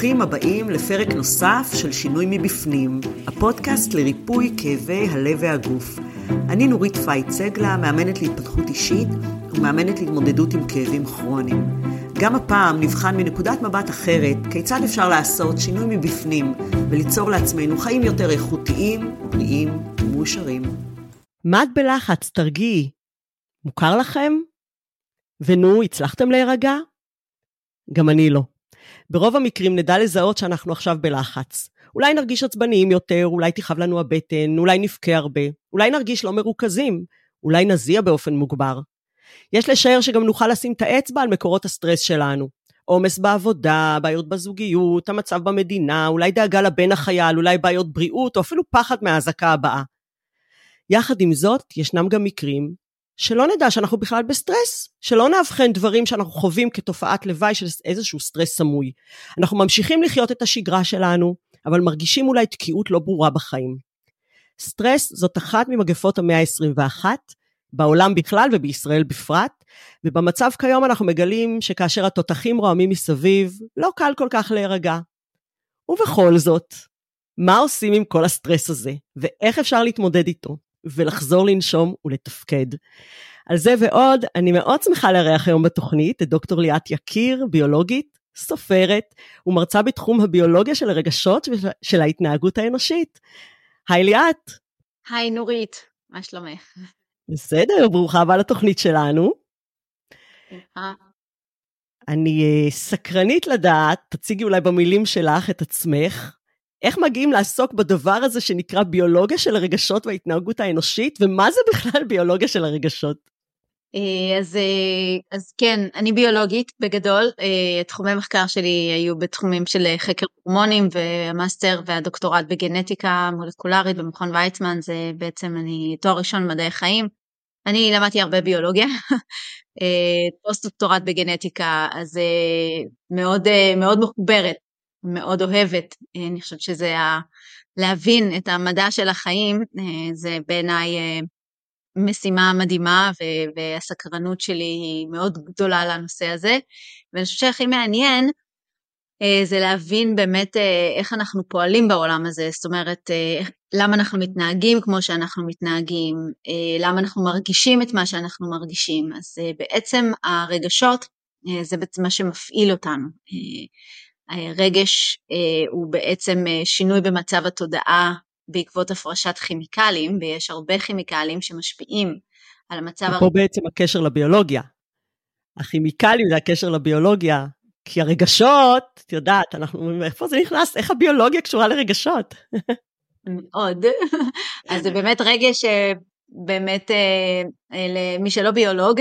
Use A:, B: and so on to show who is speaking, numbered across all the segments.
A: ברוכים הבאים לפרק נוסף של שינוי מבפנים, הפודקאסט לריפוי כאבי הלב והגוף. אני נורית פייט סגלה, מאמנת להתפתחות אישית ומאמנת להתמודדות עם כאבים כרוניים. גם הפעם נבחן מנקודת מבט אחרת כיצד אפשר לעשות שינוי מבפנים וליצור לעצמנו חיים יותר איכותיים, בריאים ומאושרים.
B: מה את בלחץ? תרגיעי. מוכר לכם? ונו, הצלחתם להירגע? גם אני לא. ברוב המקרים נדע לזהות שאנחנו עכשיו בלחץ. אולי נרגיש עצבניים יותר, אולי תכאב לנו הבטן, אולי נבכה הרבה, אולי נרגיש לא מרוכזים, אולי נזיע באופן מוגבר. יש לשער שגם נוכל לשים את האצבע על מקורות הסטרס שלנו. עומס בעבודה, בעיות בזוגיות, המצב במדינה, אולי דאגה לבן החייל, אולי בעיות בריאות, או אפילו פחד מהאזעקה הבאה. יחד עם זאת, ישנם גם מקרים שלא נדע שאנחנו בכלל בסטרס, שלא נאבחן דברים שאנחנו חווים כתופעת לוואי של איזשהו סטרס סמוי. אנחנו ממשיכים לחיות את השגרה שלנו, אבל מרגישים אולי תקיעות לא ברורה בחיים. סטרס זאת אחת ממגפות המאה ה-21, בעולם בכלל ובישראל בפרט, ובמצב כיום אנחנו מגלים שכאשר התותחים רועמים מסביב, לא קל כל כך להירגע. ובכל זאת, מה עושים עם כל הסטרס הזה, ואיך אפשר להתמודד איתו? ולחזור לנשום ולתפקד. על זה ועוד, אני מאוד שמחה לארח היום בתוכנית את דוקטור ליאת יקיר, ביולוגית, סופרת ומרצה בתחום הביולוגיה של הרגשות ושל ההתנהגות האנושית. היי ליאת.
C: היי נורית, מה שלומך?
B: בסדר, ברוכה הבאה לתוכנית שלנו. אני אה, סקרנית לדעת, תציגי אולי במילים שלך את עצמך, איך מגיעים לעסוק בדבר הזה שנקרא ביולוגיה של הרגשות וההתנהגות האנושית, ומה זה בכלל ביולוגיה של הרגשות?
C: אה, אז, אה, אז כן, אני ביולוגית בגדול, אה, תחומי מחקר שלי היו בתחומים של חקר הורמונים והמאסטר והדוקטורט בגנטיקה מולקולרית במכון ויצמן, זה בעצם אני תואר ראשון במדעי חיים. אני למדתי הרבה ביולוגיה, פוסט דוקטורט בגנטיקה, אז מאוד, מאוד מחוברת מאוד אוהבת. אה, אני חושבת שזה ה... להבין את המדע של החיים, אה, זה בעיניי אה, משימה מדהימה והסקרנות שלי היא מאוד גדולה לנושא הזה. ואני חושבת שהכי מעניין זה להבין באמת איך אנחנו פועלים בעולם הזה, זאת אומרת, למה אנחנו מתנהגים כמו שאנחנו מתנהגים, למה אנחנו מרגישים את מה שאנחנו מרגישים. אז בעצם הרגשות זה בעצם מה שמפעיל אותנו. רגש אה, הוא בעצם אה, שינוי במצב התודעה בעקבות הפרשת כימיקלים, ויש הרבה כימיקלים שמשפיעים על המצב...
B: פה הר... בעצם הקשר לביולוגיה. הכימיקלים זה הקשר לביולוגיה, כי הרגשות, את יודעת, אנחנו, איפה זה נכנס? איך הביולוגיה קשורה לרגשות?
C: מאוד. אז זה באמת רגש אה, באמת למי שלא ביולוג,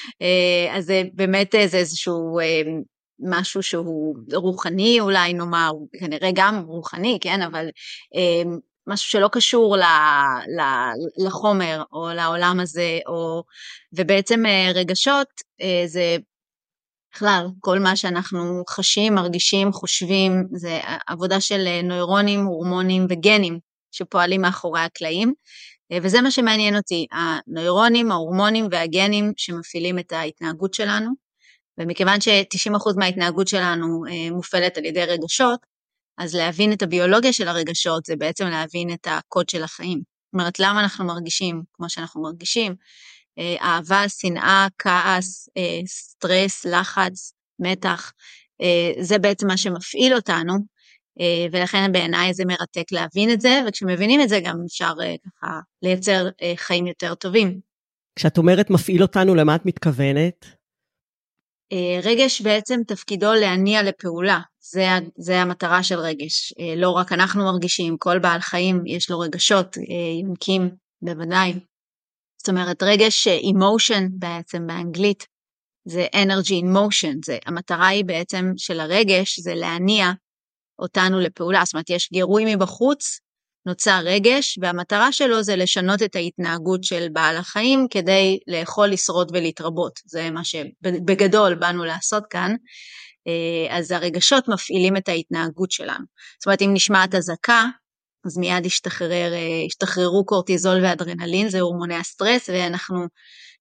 C: אז באמת זה איזשהו משהו שהוא רוחני אולי נאמר, כנראה גם רוחני, כן, אבל אה, משהו שלא קשור ל, ל, לחומר או לעולם הזה, או, ובעצם אה, רגשות אה, זה בכלל, כל מה שאנחנו חשים, מרגישים, חושבים, זה עבודה של נוירונים, הורמונים וגנים שפועלים מאחורי הקלעים. וזה מה שמעניין אותי, הנוירונים, ההורמונים והגנים שמפעילים את ההתנהגות שלנו. ומכיוון ש-90% מההתנהגות שלנו אה, מופעלת על ידי רגשות, אז להבין את הביולוגיה של הרגשות זה בעצם להבין את הקוד של החיים. זאת אומרת, למה אנחנו מרגישים כמו שאנחנו מרגישים? אה, אהבה, שנאה, כעס, אה, סטרס, לחץ, מתח, זה בעצם מה שמפעיל אותנו, ולכן בעיניי זה מרתק להבין את זה, וכשמבינים את זה גם אפשר ככה לייצר חיים יותר טובים.
B: כשאת אומרת מפעיל אותנו, למה את מתכוונת?
C: אה, רגש בעצם תפקידו להניע לפעולה, זה, זה המטרה של רגש. אה, לא רק אנחנו מרגישים, כל בעל חיים יש לו רגשות, אה, יונקים בוודאי. זאת אומרת רגש emotion בעצם באנגלית זה energy in motion, זה, המטרה היא בעצם של הרגש זה להניע אותנו לפעולה, זאת אומרת יש גירוי מבחוץ נוצר רגש, והמטרה שלו זה לשנות את ההתנהגות של בעל החיים כדי לאכול, לשרוד ולהתרבות. זה מה שבגדול באנו לעשות כאן. אה, אז הרגשות מפעילים את ההתנהגות שלנו. זאת אומרת, אם נשמעת אזעקה, אז מיד ישתחרר, אה, ישתחררו קורטיזול ואדרנלין, זה הורמוני הסטרס, ואנחנו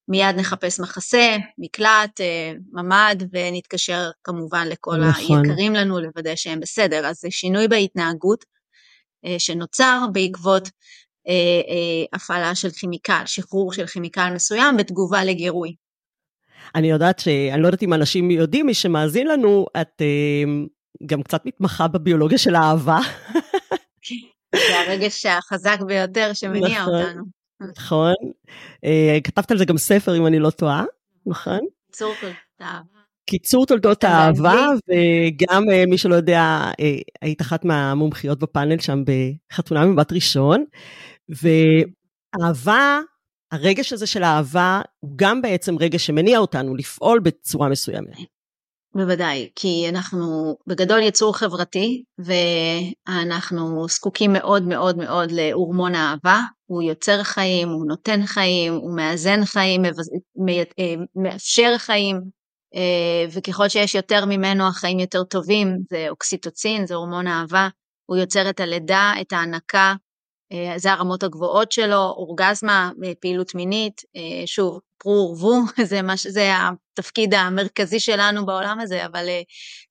C: מיד נחפש מחסה, מקלט, ממ"ד, ונתקשר כמובן לכל נכון. היקרים לנו לוודא שהם בסדר. אז זה שינוי בהתנהגות שנוצר בעקבות הפעלה של כימיקל, שחרור של כימיקל מסוים בתגובה לגירוי.
B: אני יודעת ש... אני לא יודעת אם אנשים יודעים, מי שמאזין לנו, את גם קצת מתמחה בביולוגיה של האהבה.
C: זה הרגש החזק ביותר שמניע נכון, אותנו.
B: נכון. כתבת על זה גם ספר, אם אני לא טועה, נכון?
C: תולדות האהבה.
B: קיצור תולדות האהבה, וגם uh, מי שלא יודע, uh, היית אחת מהמומחיות בפאנל שם בחתונה מבת ראשון, ואהבה, הרגש הזה של אהבה, הוא גם בעצם רגש שמניע אותנו לפעול בצורה מסוימת.
C: בוודאי, כי אנחנו בגדול יצור חברתי ואנחנו זקוקים מאוד מאוד מאוד להורמון האהבה, הוא יוצר חיים, הוא נותן חיים, הוא מאזן חיים, אה, מאפשר חיים, אה, וככל שיש יותר ממנו החיים יותר טובים, זה אוקסיטוצין, זה הורמון האהבה, הוא יוצר את הלידה, את ההנקה, אה, זה הרמות הגבוהות שלו, אורגזמה, פעילות מינית, שוב, פרו ורבו, זה, מש, זה התפקיד המרכזי שלנו בעולם הזה, אבל אה,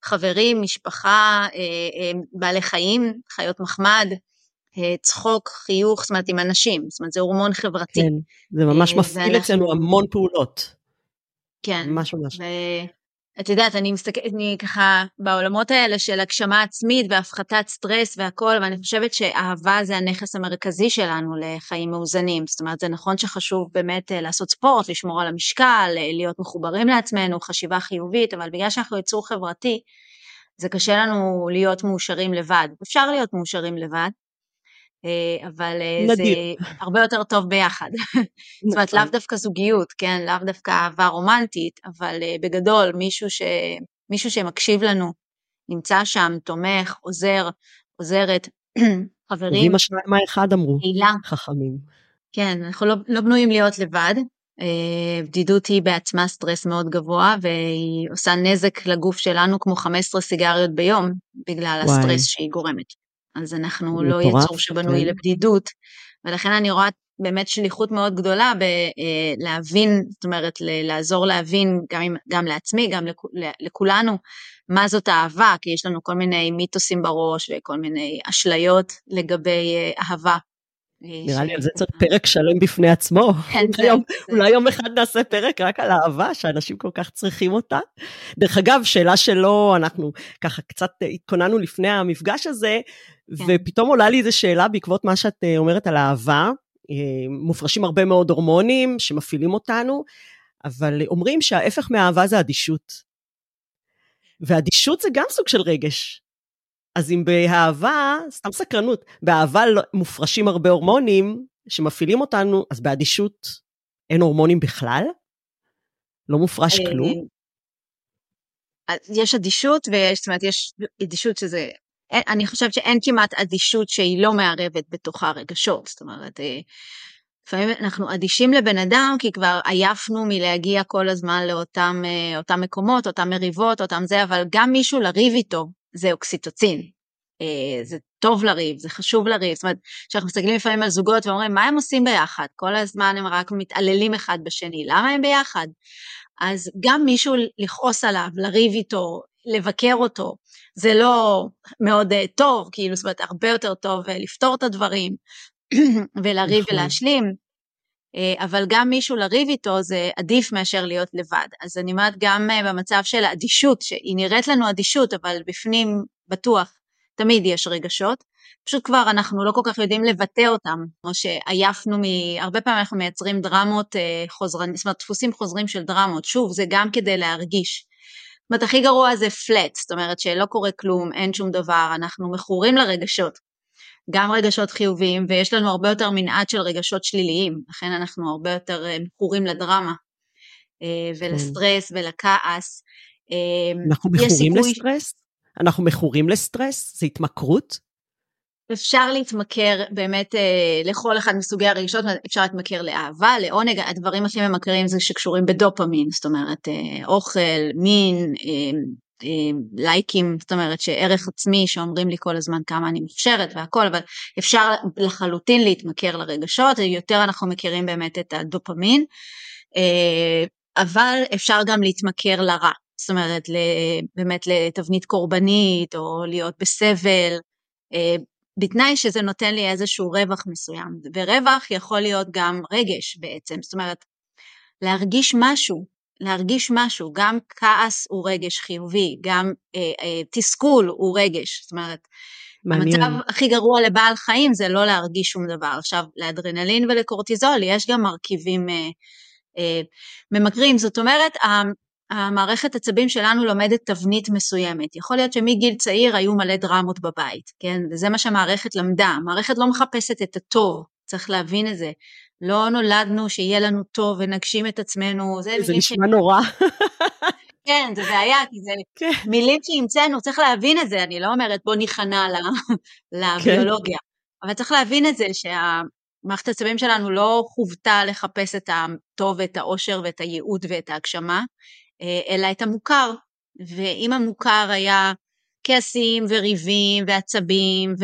C: חברים, משפחה, אה, אה, בעלי חיים, חיות מחמד, צחוק, חיוך, זאת אומרת עם אנשים, זאת אומרת זה הורמון חברתי.
B: כן, זה ממש מפעיל ואנחנו... אצלנו המון פעולות.
C: כן. ממש ממש. ו... את יודעת, אני מסתכלת, אני ככה בעולמות האלה של הגשמה עצמית והפחתת סטרס והכל, ואני חושבת שאהבה זה הנכס המרכזי שלנו לחיים מאוזנים. זאת אומרת, זה נכון שחשוב באמת אה, לעשות ספורט, לשמור על המשקל, אה, להיות מחוברים לעצמנו, חשיבה חיובית, אבל בגלל שאנחנו יצור חברתי, זה קשה לנו להיות מאושרים לבד. אפשר להיות מאושרים לבד, אבל אה, נדיר. זה הרבה יותר טוב ביחד. זאת אומרת, לאו נכון. דווקא זוגיות, כן, לאו דווקא אהבה רומנטית, אבל אה, בגדול מישהו, ש... מישהו שמקשיב לנו, נמצא שם, תומך, עוזר, עוזרת, חברים.
B: ואמא שלהם מה אחד אמרו, קהילה. חכמים.
C: כן, אנחנו לא, לא בנויים להיות לבד. בדידות היא בעצמה סטרס מאוד גבוה והיא עושה נזק לגוף שלנו כמו 15 סיגריות ביום בגלל וואי. הסטרס שהיא גורמת. אז אנחנו לא יצור שבנוי כן. לבדידות, ולכן אני רואה באמת שליחות מאוד גדולה בלהבין, אה, זאת אומרת, לעזור להבין גם, גם לעצמי, גם לכולנו, מה זאת אהבה, כי יש לנו כל מיני מיתוסים בראש וכל מיני אשליות לגבי אה, אהבה.
B: נראה לי על זה צריך פרק שלם בפני עצמו. כן, אולי יום אחד נעשה פרק רק על אהבה, שאנשים כל כך צריכים אותה. דרך אגב, שאלה שלא, אנחנו ככה קצת התכוננו לפני המפגש הזה, כן. ופתאום עולה לי איזו שאלה בעקבות מה שאת אה, אומרת על אהבה. אה, מופרשים הרבה מאוד הורמונים שמפעילים אותנו, אבל אומרים שההפך מאהבה זה אדישות. ואדישות זה גם סוג של רגש. אז אם באהבה, סתם סקרנות, באהבה לא, מופרשים הרבה הורמונים שמפעילים אותנו, אז באדישות אין הורמונים בכלל? לא מופרש אה, כלום?
C: יש אדישות ויש, זאת אומרת, יש אדישות שזה, אני חושבת שאין כמעט אדישות שהיא לא מערבת בתוכה רגשות, זאת אומרת, אה, לפעמים אנחנו אדישים לבן אדם כי כבר עייפנו מלהגיע כל הזמן לאותם אה, מקומות, אותם מריבות, אותם זה, אבל גם מישהו לריב איתו, זה אוקסיטוצין. אה, זה טוב לריב, זה חשוב לריב, זאת אומרת, כשאנחנו מסתכלים לפעמים על זוגות ואומרים, מה הם עושים ביחד? כל הזמן הם רק מתעללים אחד בשני, למה הם ביחד? אז גם מישהו לכעוס עליו, לריב איתו, לבקר אותו, זה לא מאוד uh, טוב, כאילו, זאת אומרת, הרבה יותר טוב uh, לפתור את הדברים ולריב נכון. ולהשלים, uh, אבל גם מישהו לריב איתו זה עדיף מאשר להיות לבד. אז אני אומרת, גם uh, במצב של האדישות, שהיא נראית לנו אדישות, אבל בפנים בטוח תמיד יש רגשות, פשוט כבר אנחנו לא כל כך יודעים לבטא אותם, כמו שעייפנו מ... הרבה פעמים אנחנו מייצרים דרמות חוזרניות, זאת אומרת דפוסים חוזרים של דרמות, שוב זה גם כדי להרגיש. זאת אומרת הכי גרוע זה פלט, זאת אומרת שלא קורה כלום, אין שום דבר, אנחנו מכורים לרגשות, גם רגשות חיוביים ויש לנו הרבה יותר מנעד של רגשות שליליים, לכן אנחנו הרבה יותר מכורים לדרמה ולסטרס ולכעס.
B: אנחנו מכורים לסטרס? אנחנו מכורים לסטרס? זה התמכרות?
C: אפשר להתמכר באמת אה, לכל אחד מסוגי הרגשות, אפשר להתמכר לאהבה, לעונג, הדברים הכי ממכרים זה שקשורים בדופמין, זאת אומרת אה, אוכל, מין, אה, אה, לייקים, זאת אומרת שערך עצמי שאומרים לי כל הזמן כמה אני מוכשרת והכל, אבל אפשר לחלוטין להתמכר לרגשות, יותר אנחנו מכירים באמת את הדופמין. אבל אפשר גם להתמכר לרע, זאת אומרת באמת לתבנית קורבנית או להיות בסבל, בתנאי שזה נותן לי איזשהו רווח מסוים, ורווח יכול להיות גם רגש בעצם, זאת אומרת להרגיש משהו, להרגיש משהו, גם כעס הוא רגש חיובי, גם אה, אה, תסכול הוא רגש, זאת אומרת, מעניין. המצב הכי גרוע לבעל חיים זה לא להרגיש שום דבר. עכשיו, לאדרנלין ולקורטיזול יש גם מרכיבים אה, אה, ממכרים, זאת אומרת, המערכת עצבים שלנו לומדת תבנית מסוימת. יכול להיות שמגיל צעיר היו מלא דרמות בבית, כן? וזה מה שהמערכת למדה. המערכת לא מחפשת את הטוב, צריך להבין את זה. לא נולדנו שיהיה לנו טוב ונגשים את עצמנו.
B: זה, זה נשמע ש... נורא.
C: כן, זה בעיה, כי זה כן. מילים שהמצאנו, צריך להבין את זה, אני לא אומרת בוא ניכנע לביולוגיה, כן. אבל צריך להבין את זה שהמערכת העצבים שלנו לא חוותה לחפש את הטוב ואת העושר ואת הייעוד ואת ההגשמה, אלא את המוכר, ואם המוכר היה כעסים וריבים ועצבים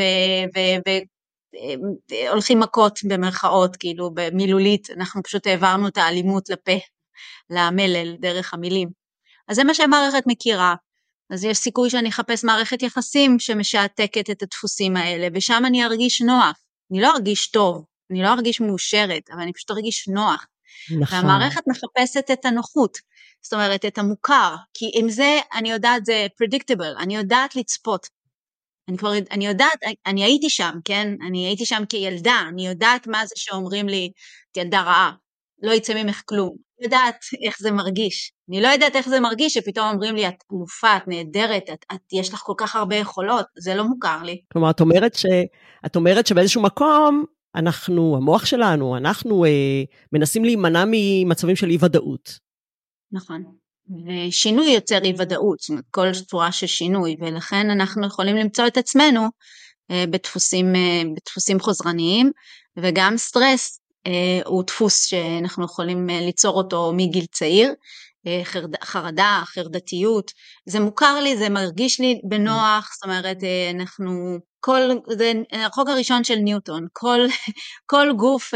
C: והולכים מכות במרכאות, כאילו במילולית, אנחנו פשוט העברנו את האלימות לפה, למלל, דרך המילים. אז זה מה שהמערכת מכירה. אז יש סיכוי שאני אחפש מערכת יחסים שמשעתקת את הדפוסים האלה, ושם אני ארגיש נוח. אני לא ארגיש טוב, אני לא ארגיש מאושרת, אבל אני פשוט ארגיש נוח. נכון. והמערכת מחפשת את הנוחות, זאת אומרת, את המוכר, כי עם זה, אני יודעת, זה predictable, אני יודעת לצפות. אני כבר, אני יודעת, אני הייתי שם, כן? אני הייתי שם כילדה, אני יודעת מה זה שאומרים לי, את ילדה רעה, לא יצא ממך כלום. יודעת איך זה מרגיש. אני לא יודעת איך זה מרגיש שפתאום אומרים לי, את אלופה, את נהדרת, את, את, יש לך כל כך הרבה יכולות, זה לא מוכר לי.
B: כלומר, את אומרת, ש, את אומרת שבאיזשהו מקום, אנחנו, המוח שלנו, אנחנו אה, מנסים להימנע ממצבים של אי-ודאות.
C: נכון. ושינוי יוצר אי-ודאות, זאת אומרת, כל צורה של שינוי, ולכן אנחנו יכולים למצוא את עצמנו אה, בדפוסים, אה, בדפוסים חוזרניים, וגם סטרס אה, הוא דפוס שאנחנו יכולים אה, ליצור אותו מגיל צעיר, אה, חרדה, חרדתיות, זה מוכר לי, זה מרגיש לי בנוח, זאת אומרת אנחנו, כל, זה החוק הראשון של ניוטון, כל, כל גוף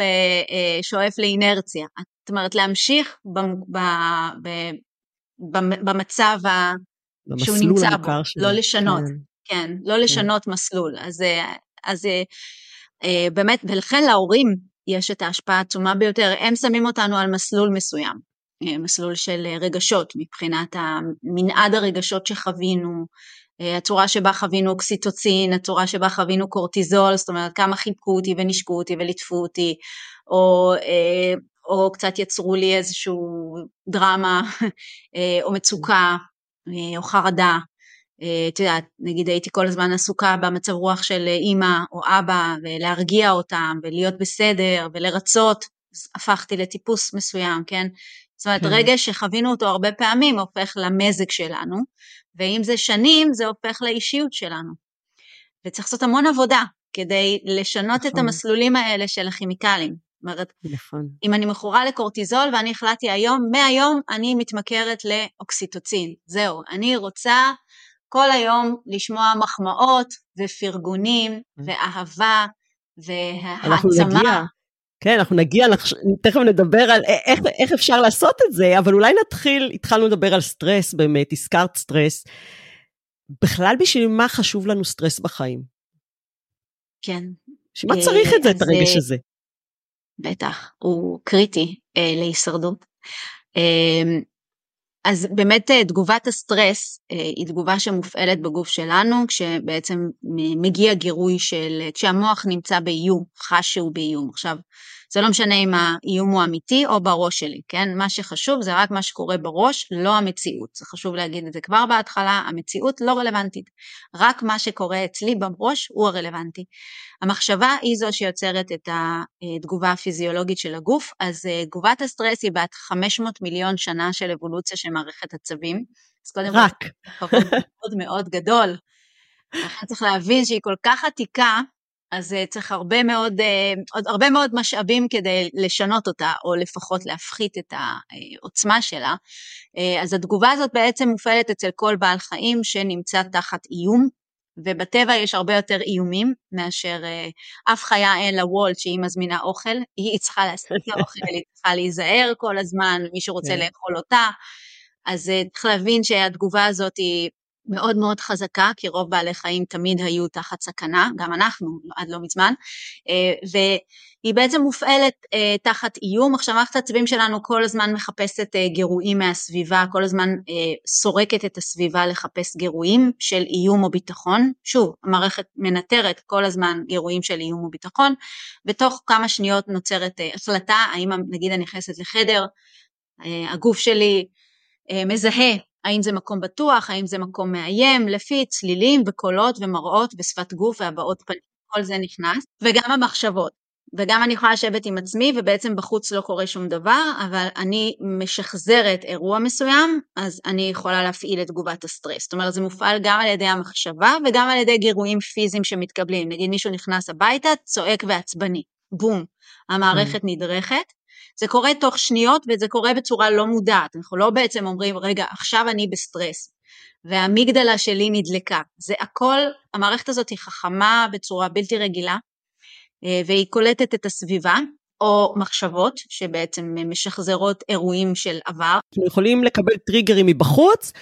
C: שואף לאינרציה, זאת אומרת להמשיך ב, ב, ב, ב, במצב ה, שהוא נמצא בו, שלו. לא לשנות, כן, כן לא. לשנות כן. מסלול, אז, אז באמת, ולכן להורים יש את ההשפעה העצומה ביותר, הם שמים אותנו על מסלול מסוים, אה, מסלול של אה, רגשות מבחינת מנעד הרגשות שחווינו, אה, הצורה שבה חווינו אוקסיטוצין, הצורה שבה חווינו קורטיזול, זאת אומרת כמה חיבקו אותי ונשקו אותי וליטפו אותי, או, או קצת יצרו לי איזושהי דרמה או מצוקה או חרדה, אה, את יודעת, נגיד הייתי כל הזמן עסוקה במצב רוח של אימא או אבא, ולהרגיע אותם, ולהיות בסדר, ולרצות, הפכתי לטיפוס מסוים, כן? זאת אומרת, כן. רגע שחווינו אותו הרבה פעמים הופך למזג שלנו, ואם זה שנים, זה הופך לאישיות שלנו. וצריך לעשות המון עבודה כדי לשנות נכון. את המסלולים האלה של הכימיקלים. זאת אומרת, נכון. אם אני מכורה לקורטיזול ואני החלטתי היום, מהיום אני מתמכרת לאוקסיטוצין. זהו, אני רוצה כל היום לשמוע מחמאות ופרגונים mm. ואהבה והעצמה.
B: כן, אנחנו נגיע, תכף נדבר על איך, איך אפשר לעשות את זה, אבל אולי נתחיל, התחלנו לדבר על סטרס באמת, הזכרת סטרס. בכלל בשביל מה חשוב לנו סטרס בחיים?
C: כן.
B: בשביל מה צריך את זה, את הרגש הזה?
C: בטח, הוא קריטי אה, להישרדות. אה, אז באמת אה, תגובת הסטרס אה, היא תגובה שמופעלת בגוף שלנו כשבעצם מגיע גירוי של, כשהמוח נמצא באיום, חש שהוא באיום. עכשיו, זה לא משנה אם האיום הוא אמיתי או בראש שלי, כן? מה שחשוב זה רק מה שקורה בראש, לא המציאות. זה חשוב להגיד את זה כבר בהתחלה, המציאות לא רלוונטית. רק מה שקורה אצלי בראש הוא הרלוונטי. המחשבה היא זו שיוצרת את התגובה הפיזיולוגית של הגוף, אז אה, תגובת הסטרס היא בת 500 מיליון שנה של אבולוציה של מערכת עצבים.
B: אז קודם רק.
C: כל, מאוד מאוד גדול. צריך להבין שהיא כל כך עתיקה, אז uh, צריך הרבה מאוד, uh, עוד הרבה מאוד משאבים כדי לשנות אותה, או לפחות להפחית את העוצמה שלה. Uh, אז התגובה הזאת בעצם מופעלת אצל כל בעל חיים שנמצא תחת איום, ובטבע יש הרבה יותר איומים מאשר אף חיה אין לה וולט שהיא מזמינה אוכל, היא צריכה להסתכל אוכל, היא צריכה להיזהר כל הזמן, מי שרוצה. כן. לאכול אותה, אז צריך להבין שהתגובה הזאת היא מאוד מאוד חזקה, כי רוב בעלי חיים תמיד היו תחת סכנה, גם אנחנו עד לא מזמן, אה, והיא בעצם מופעלת אה, תחת איום. עכשיו מערכת העצבים שלנו כל הזמן מחפשת אה, גירויים מהסביבה, כל הזמן סורקת את הסביבה לחפש גירויים של איום או ביטחון. שוב, המערכת מנטרת כל הזמן גירויים של איום או ביטחון, ותוך כמה שניות נוצרת החלטה, האם נגיד אני נכנסת לחדר, הגוף שלי מזהה האם זה מקום בטוח, האם זה מקום מאיים, לפי צלילים וקולות ומראות ושפת גוף והבעות פנים, כל זה נכנס, וגם המחשבות. וגם אני יכולה לשבת עם עצמי ובעצם בחוץ לא קורה שום דבר, אבל אני משחזרת אירוע מסוים, אז אני יכולה להפעיל את תגובת הסטרס. זאת אומרת, זה מופעל גם על ידי המחשבה וגם על ידי גירויים פיזיים שמתקבלים. נגיד מישהו נכנס הביתה, צועק ועצבני, בום, המערכת. נדרכת, זה קורה תוך שניות וזה קורה בצורה לא מודעת, אנחנו לא בעצם אומרים רגע עכשיו אני בסטרס והאמיגדלה שלי נדלקה, זה הכל, המערכת הזאת היא חכמה בצורה בלתי רגילה אה, והיא קולטת את הסביבה או מחשבות שבעצם משחזרות אירועים של עבר.
B: אנחנו יכולים לקבל טריגרים מבחוץ,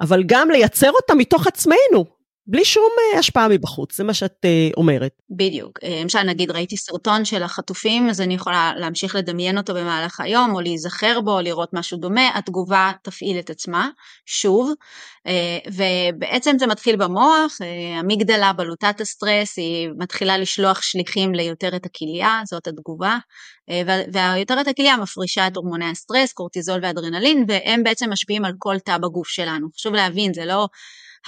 B: אבל גם לייצר אותם מתוך עצמנו. בלי שום אה, השפעה מבחוץ, זה מה שאת uh, אומרת.
C: בדיוק. אה, למשל נגיד ראיתי סרטון של החטופים, אז אני יכולה להמשיך לדמיין אותו במהלך היום, או להיזכר בו, או לראות משהו דומה, התגובה תפעיל את עצמה, שוב, ובעצם זה מתחיל במוח, המגדלה, בלוטת הסטרס, היא מתחילה לשלוח שליחים ליותרת הכליה, זאת התגובה, והיותרת הכליה מפרישה את הורמוני הסטרס, קורטיזול ואדרנלין, והם בעצם משפיעים על כל תא בגוף שלנו. חשוב להבין, זה לא...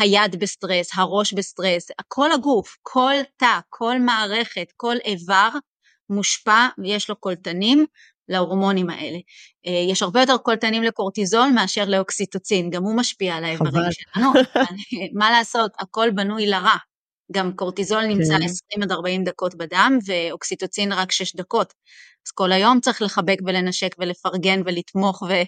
C: היד בסטרס, הראש בסטרס, כל הגוף, כל תא, כל מערכת, כל איבר מושפע ויש לו קולטנים להורמונים האלה. אה, יש הרבה יותר קולטנים לקורטיזול מאשר לאוקסיטוצין, גם הוא משפיע על האיברים שלנו, מה לעשות, הכל בנוי לרע. גם קורטיזול נמצא כן. 20 עד 40 דקות בדם ואוקסיטוצין רק 6 דקות. אז כל היום צריך לחבק ולנשק ולפרגן ולתמוך ו-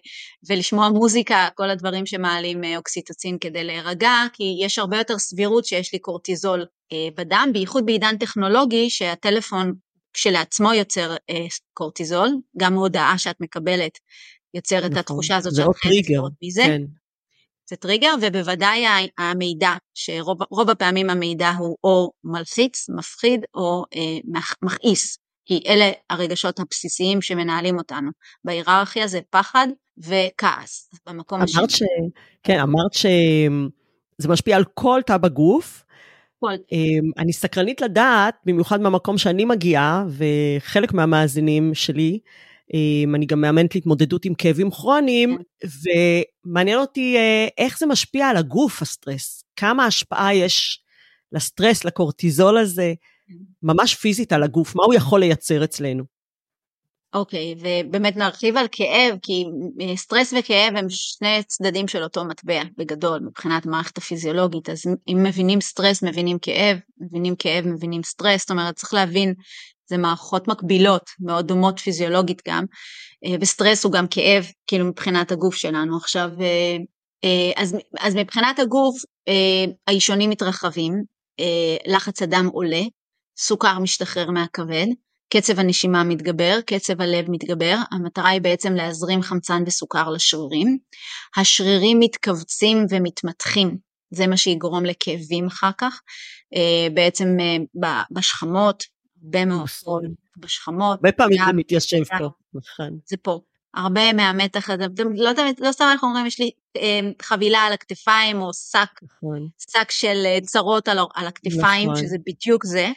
C: ולשמוע מוזיקה, כל הדברים שמעלים אה, אוקסיטוצין כדי להירגע, כי יש הרבה יותר סבירות שיש לי קורטיזול אה, בדם, בייחוד בעידן טכנולוגי שהטלפון כשלעצמו יוצר אה, קורטיזול, גם הודעה שאת מקבלת יוצרת נכון. את התחושה הזאת
B: שאת חייבת לראות מזה. כן.
C: זה טריגר, ובוודאי המידע, שרוב הפעמים המידע הוא או מלחיץ, מפחיד או אה, מכעיס. כי אלה הרגשות הבסיסיים שמנהלים אותנו. בהיררכיה זה פחד וכעס.
B: במקום השני. אמרת ש... כן, אמרת שזה משפיע על כל תא בגוף. כל. אמ, אני סקרנית לדעת, במיוחד מהמקום שאני מגיעה, וחלק מהמאזינים שלי, אני גם מאמנת להתמודדות עם כאבים כרוניים, כן. ומעניין אותי אה, איך זה משפיע על הגוף, הסטרס. כמה השפעה יש לסטרס, לקורטיזול הזה, ממש פיזית על הגוף, מה הוא יכול לייצר אצלנו.
C: אוקיי, אוקיי, ובאמת נרחיב על כאב, כי סטרס וכאב הם שני צדדים של אותו מטבע, בגדול, מבחינת המערכת הפיזיולוגית, אז אם מבינים סטרס, מבינים כאב, מבינים כאב, מבינים סטרס, זאת אומרת, צריך להבין, זה מערכות מקבילות, מאוד דומות פיזיולוגית גם, אה, וסטרס הוא גם כאב, כאילו מבחינת הגוף שלנו. עכשיו, אה, אה, אז, אז מבחינת הגוף, האישונים מתרחבים, לחץ הדם עולה, סוכר משתחרר מהכבד, קצב הנשימה מתגבר, קצב הלב מתגבר, המטרה היא בעצם להזרים חמצן וסוכר לשרירים. השרירים מתכווצים ומתמתחים, זה מה שיגרום לכאבים אחר כך, בעצם בשכמות, הרבה מאוד נכון. בשכמות.
B: הרבה פעמים זה מתיישב פה, נכון.
C: זה פה. הרבה מהמתח הזה, לא תמיד, לא סתם אנחנו אומרים, יש לי אה, חבילה על הכתפיים או שק, נכון. שק של צרות על, על הכתפיים, נכון. שזה בדיוק זה.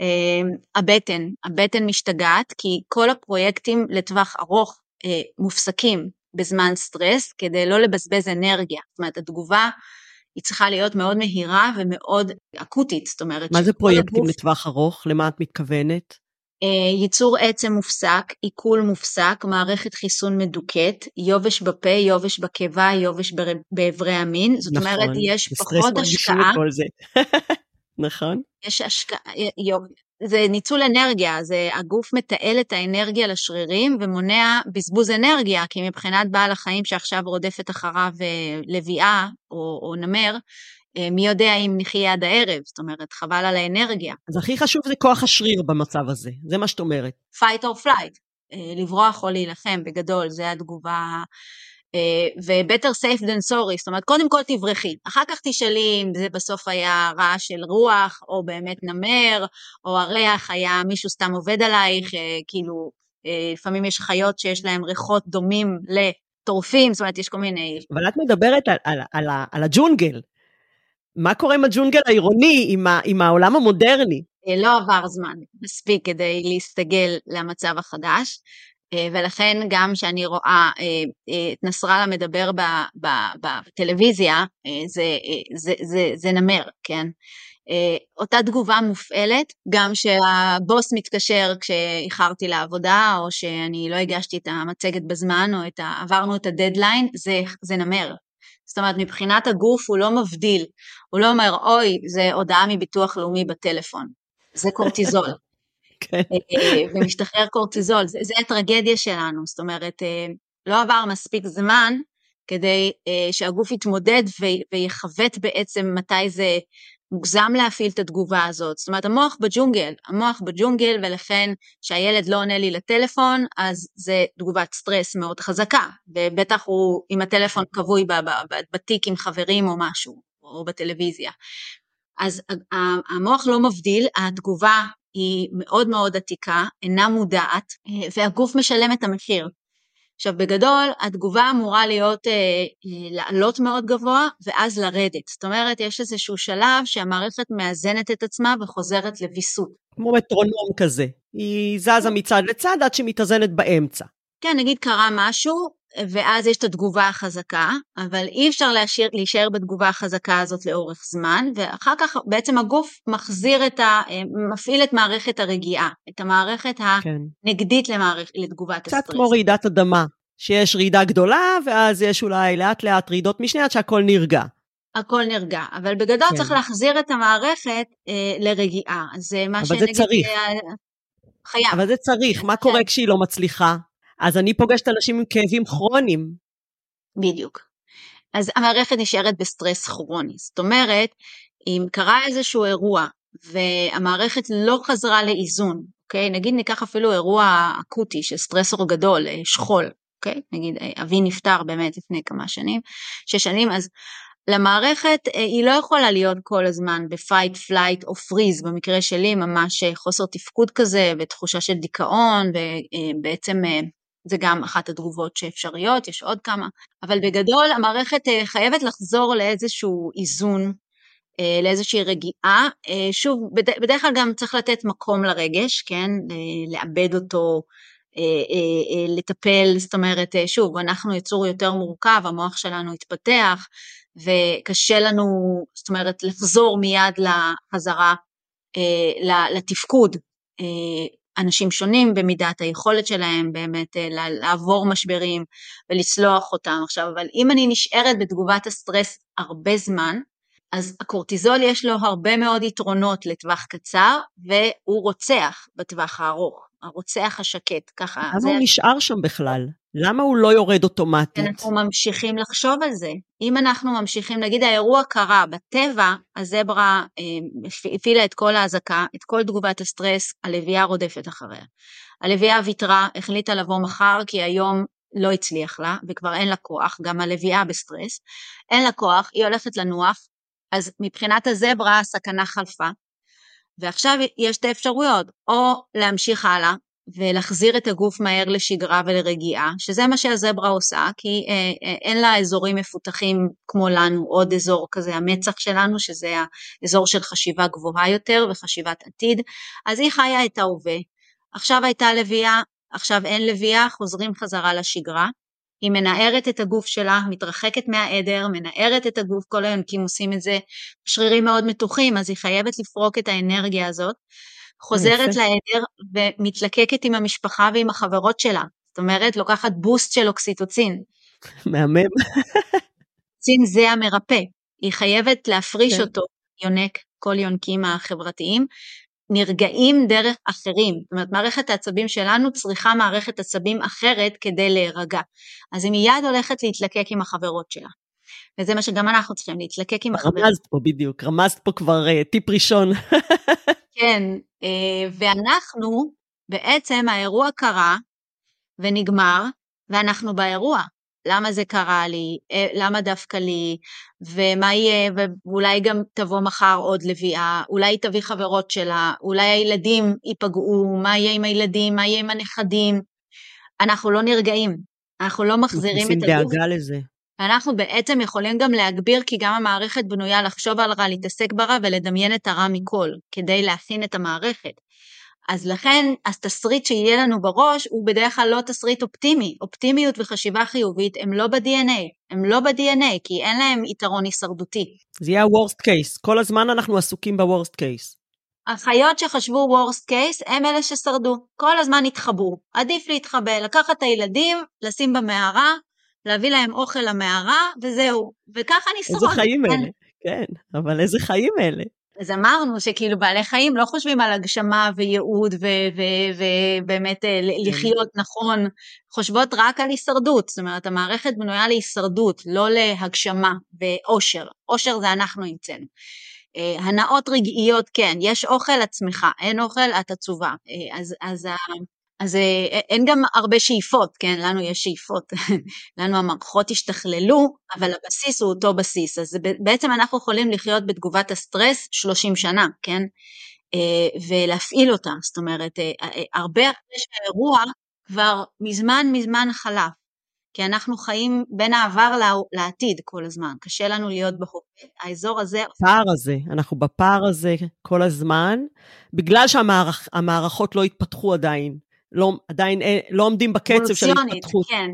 C: אמ, הבטן, הבטן משתגעת כי כל הפרויקטים לטווח ארוך אה, מופסקים בזמן סטרס כדי לא לבזבז אנרגיה. זאת אומרת, התגובה היא צריכה להיות מאוד מהירה ומאוד אקוטית, זאת אומרת...
B: מה זה פרויקטים הגוף... לטווח ארוך? למה את מתכוונת?
C: אה, ייצור עצם מופסק, עיכול מופסק, מערכת חיסון מדוכאת, יובש בפה, יובש בקיבה, יובש באיברי המין, זאת נכון, אומרת יש פחות השקעה.
B: נכון.
C: יש השקעה, זה ניצול אנרגיה, זה הגוף מתעל את האנרגיה לשרירים ומונע בזבוז אנרגיה, כי מבחינת בעל החיים שעכשיו רודפת אחריו אה, לביאה או, או נמר, מי יודע אם נחיה עד הערב, זאת אומרת, חבל על האנרגיה.
B: אז הכי חשוב זה כוח השריר במצב הזה, זה מה שאת אומרת.
C: fight or flight, לברוח או להילחם, בגדול, זה התגובה ו-better safe than sorry, זאת אומרת, קודם כל תברכי, אחר כך תשאלי אם זה בסוף היה רעש של רוח, או באמת נמר, או הריח היה מישהו סתם עובד עלייך, כאילו, לפעמים יש חיות שיש להן ריחות דומים לטורפים, זאת אומרת, יש כל מיני...
B: אבל את מדברת על, על, על, על הג'ונגל. מה קורה עם הג'ונגל העירוני, עם, ה, עם העולם המודרני?
C: לא עבר זמן מספיק כדי להסתגל למצב החדש. אה, ולכן גם כשאני רואה אה, אה, את נסראללה מדבר בטלוויזיה, זה, זה, זה, זה נמר, כן? אותה תגובה מופעלת, גם כשהבוס מתקשר כשאיחרתי לעבודה, או שאני לא הגשתי את המצגת בזמן, או את ה... עברנו את הדדליין, זה, זה נמר. זאת אומרת, מבחינת הגוף הוא לא מבדיל, הוא לא אומר, אוי, זה הודעה מביטוח לאומי בטלפון, זה קורטיזול. כן. אה, ומשתחרר קורטיזול, זה, זה הטרגדיה שלנו, זאת אומרת, אה, לא עבר מספיק זמן כדי אה, שהגוף יתמודד ויכוות בעצם מתי זה מוגזם להפעיל את התגובה הזאת. זאת אומרת, המוח בג'ונגל, המוח בג'ונגל, ולכן כשהילד לא עונה לי לטלפון, אז זה תגובת סטרס מאוד חזקה, ובטח הוא עם הטלפון כבוי בתיק עם חברים או משהו, או בטלוויזיה. אז המוח לא מבדיל, התגובה היא מאוד מאוד עתיקה, אינה מודעת, אה, והגוף משלם את המחיר. עכשיו בגדול התגובה אמורה להיות אה, אה, לעלות מאוד גבוה ואז לרדת, זאת אומרת יש איזשהו שלב שהמערכת מאזנת את עצמה וחוזרת לוויסות.
B: כמו מטרונום כזה, היא זזה מצד לצד עד שהיא מתאזנת באמצע.
C: כן, נגיד קרה משהו, ואז יש את התגובה החזקה, אבל אי אפשר להשאיר, להישאר בתגובה החזקה הזאת לאורך זמן, ואחר כך בעצם הגוף מחזיר את ה... מפעיל את מערכת הרגיעה, את המערכת כן. הנגדית למערכ, לתגובת
B: הסטרס. קצת כמו רעידת אדמה, שיש רעידה גדולה, ואז יש אולי לאט לאט רעידות משנה עד שהכל נרגע.
C: הכל נרגע, אבל בגדול כן. צריך להחזיר את המערכת אה, לרגיעה, זה מה
B: שנגיד... אבל זה צריך. אה, חייב. אבל זה צריך, מה קורה כשהיא לא מצליחה? אז אני פוגשת אנשים עם כאבים כרוניים.
C: בדיוק. אז המערכת נשארת בסטרס כרוני. זאת אומרת, אם קרה איזשהו אירוע והמערכת לא חזרה לאיזון, אוקיי? נגיד ניקח אפילו אירוע אקוטי של סטרסור גדול, אה, שכול, אוקיי? נגיד אה, אבי נפטר באמת לפני כמה שנים, שש שנים, אז למערכת אה, היא לא יכולה להיות כל הזמן ב fight, flight או freeze, במקרה שלי ממש חוסר תפקוד כזה ותחושה של דיכאון ובעצם זה גם אחת התגובות שאפשריות, יש עוד כמה, אבל בגדול המערכת אה, חייבת לחזור לאיזשהו איזון, אה, לאיזושהי רגיעה. אה, שוב, בדרך כלל גם צריך לתת מקום לרגש, כן? לאבד אותו, לטפל, זאת אומרת, שוב, אנחנו יצור יותר מורכב, המוח שלנו התפתח, וקשה לנו, זאת אומרת, לחזור מיד לחזרה לתפקוד אנשים שונים במידת היכולת שלהם באמת אה, לעבור משברים ולצלוח אותם. עכשיו, אבל אם אני נשארת בתגובת הסטרס הרבה זמן, אז הקורטיזול יש לו הרבה מאוד יתרונות לטווח קצר, והוא רוצח בטווח הארוך, הרוצח השקט, ככה.
B: למה הוא נשאר שם בכלל? למה הוא לא יורד אוטומטית?
C: אנחנו ממשיכים לחשוב על זה. אם אנחנו ממשיכים, נגיד האירוע קרה בטבע, הזברה אה, הפעילה את כל האזעקה, את כל תגובת הסטרס, הלביאה רודפת אחריה. הלביאה ויתרה, החליטה לבוא מחר, כי היום לא הצליח לה, וכבר אין לה כוח, גם הלביאה בסטרס, אין לה כוח, היא הולכת לנוח, אז מבחינת הזברה הסכנה חלפה, ועכשיו יש את האפשרויות, או להמשיך הלאה ולהחזיר את הגוף מהר לשגרה ולרגיעה, שזה מה שהזברה עושה, כי אה, אה, אין לה אזורים מפותחים כמו לנו, עוד אזור כזה, המצח שלנו, שזה האזור של חשיבה גבוהה יותר וחשיבת עתיד, אז היא חיה את ההווה. עכשיו הייתה לביאה, עכשיו אין לביאה, חוזרים חזרה לשגרה. היא מנערת את הגוף שלה, מתרחקת מהעדר, מנערת את הגוף, כל היונקים עושים את זה, שרירים מאוד מתוחים, אז היא חייבת לפרוק את האנרגיה הזאת. חוזרת לעדר ומתלקקת עם המשפחה ועם החברות שלה. זאת אומרת, לוקחת בוסט של אוקסיטוצין.
B: מהמם.
C: אוקסיטוצין זה המרפא. היא חייבת להפריש כן. אותו, יונק, כל יונקים החברתיים, נרגעים דרך אחרים. זאת אומרת, מערכת העצבים שלנו צריכה מערכת עצבים אחרת כדי להירגע. אז היא מיד הולכת להתלקק עם החברות שלה. וזה מה שגם אנחנו צריכים, להתלקק עם החברים.
B: רמזת פה בדיוק, רמזת פה כבר uh, טיפ ראשון.
C: כן, uh, ואנחנו, בעצם האירוע קרה ונגמר, ואנחנו באירוע. למה זה קרה לי, אה, למה דווקא לי, ומה יהיה, ואולי גם תבוא מחר עוד לביאה, אולי תביא חברות שלה, אולי הילדים ייפגעו, מה יהיה עם הילדים, מה יהיה עם הנכדים. אנחנו לא נרגעים, אנחנו לא מחזירים את
B: הגוף. דאגה לזה.
C: אנחנו בעצם יכולים גם להגביר, כי גם המערכת בנויה לחשוב על רע, להתעסק ברע ולדמיין את הרע מכל, כדי להכין את המערכת. אז לכן התסריט שיהיה לנו בראש הוא בדרך כלל לא תסריט אופטימי. אופטימיות וחשיבה חיובית הם לא ב-DNA, הם לא ב-DNA, כי אין להם יתרון הישרדותי.
B: זה יהיה ה-Worst case, כל הזמן אנחנו עסוקים ב-Worst case.
C: החיות שחשבו Worst case הם אלה ששרדו, כל הזמן התחבאו. עדיף להתחבא, לקחת את הילדים, לשים במערה, להביא להם אוכל למערה, וזהו. וככה נשרוד.
B: איזה חיים כן. אלה, כן, אבל איזה חיים אלה.
C: אז אמרנו שכאילו בעלי חיים לא חושבים על הגשמה וייעוד ובאמת אה, כן. לחיות נכון, חושבות רק על הישרדות, זאת אומרת המערכת בנויה להישרדות, לא להגשמה ואושר, אושר זה אנחנו המצאנו. אה, הנאות רגעיות כן, יש אוכל עצמך, אין אוכל את עצובה, אה, אז, אז אז אה, אין גם הרבה שאיפות, כן? לנו יש שאיפות. לנו המערכות השתכללו, אבל הבסיס הוא אותו בסיס. אז בעצם אנחנו יכולים לחיות בתגובת הסטרס 30 שנה, כן? אה, ולהפעיל אותה. זאת אומרת, אה, הרבה אחרי שהאירוע כבר מזמן מזמן חלף. כי אנחנו חיים בין העבר לעתיד כל הזמן, קשה לנו להיות בהווה. האזור הזה...
B: הפער הזה, אנחנו בפער הזה כל הזמן, בגלל שהמערכות לא התפתחו עדיין. לא, עדיין אין, לא עומדים בקצב של ההתפתחות.
C: כן.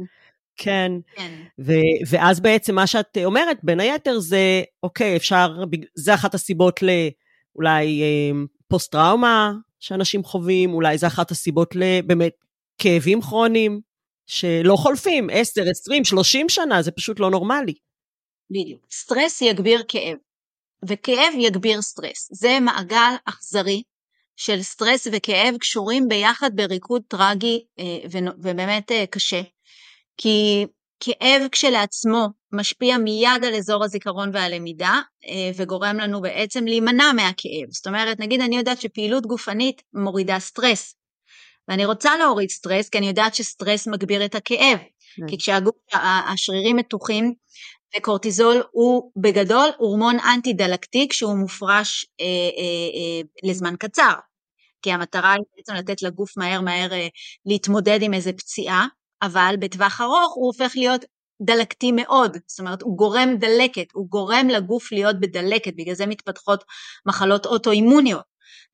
B: כן. כן. ו- ואז בעצם מה שאת אומרת, בין היתר זה, אוקיי, אפשר, זה אחת הסיבות לאולי אה, פוסט-טראומה שאנשים חווים, אולי זה אחת הסיבות לבאמת כאבים כרוניים, שלא חולפים 10, 20, 30 שנה, זה פשוט לא נורמלי.
C: בדיוק. סטרס יגביר כאב, וכאב יגביר סטרס. זה מעגל אכזרי של סטרס וכאב קשורים ביחד בריקוד טרגי אה, ובאמת אה, קשה. כי כאב כשלעצמו משפיע מיד על אזור הזיכרון והלמידה אה, וגורם לנו בעצם להימנע מהכאב. זאת אומרת, נגיד אני יודעת שפעילות גופנית מורידה סטרס, ואני רוצה להוריד סטרס כי אני יודעת שסטרס מגביר את הכאב. כן. כי כשהגוף, השרירים מתוחים, וקורטיזול הוא בגדול הורמון אנטי דלקתי כשהוא מופרש אה, אה, אה, לזמן קצר. כי המטרה היא בעצם לתת לגוף מהר מהר אה, להתמודד עם איזה פציעה, אבל בטווח ארוך הוא הופך להיות דלקתי מאוד, זאת אומרת הוא גורם דלקת, הוא גורם לגוף להיות בדלקת, בגלל זה מתפתחות מחלות אוטואימוניות.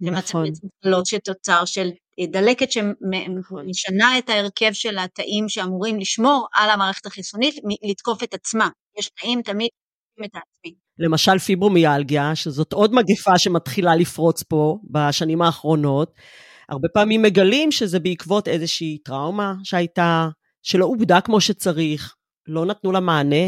C: נכון. מחלות שתוצר של אה, דלקת שמשנה את ההרכב של התאים שאמורים לשמור על המערכת החיסונית לתקוף את עצמה. יש תאים תמיד את העצמי.
B: למשל פיברומיאלגיה, שזאת עוד מגפה שמתחילה לפרוץ פה בשנים האחרונות, הרבה פעמים מגלים שזה בעקבות איזושהי טראומה שהייתה, שלא עובדה כמו שצריך, לא נתנו לה מענה,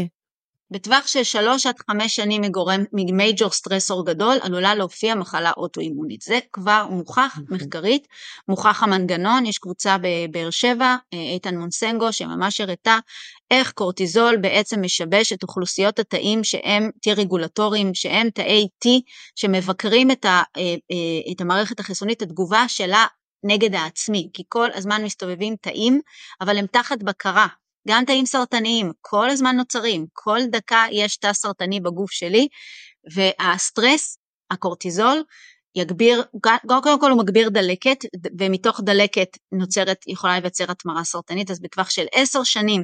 C: בטווח של 3 עד 5 שנים מגורם ממייג'ור סטרסור גדול עלולה להופיע מחלה אוטואימונית. זה כבר מוכח אוקיי. מחקרית, מוכח המנגנון, יש קבוצה בבאר שבע, אה, איתן מונסנגו, שממש הראתה איך קורטיזול בעצם משבש את אוכלוסיות התאים שהם T רגולטוריים, שהם תאי T שמבקרים את, ה, אה, אה, את המערכת החיסונית, התגובה שלה נגד העצמי, כי כל הזמן מסתובבים תאים, אבל הם תחת בקרה, גם תאים סרטניים, כל הזמן נוצרים, כל דקה יש תא סרטני בגוף שלי, והסטרס, הקורטיזול, יגביר, קודם כל הוא מגביר דלקת, ומתוך דלקת נוצרת, יכולה להיווצר התמרה סרטנית, אז בטווח של עשר שנים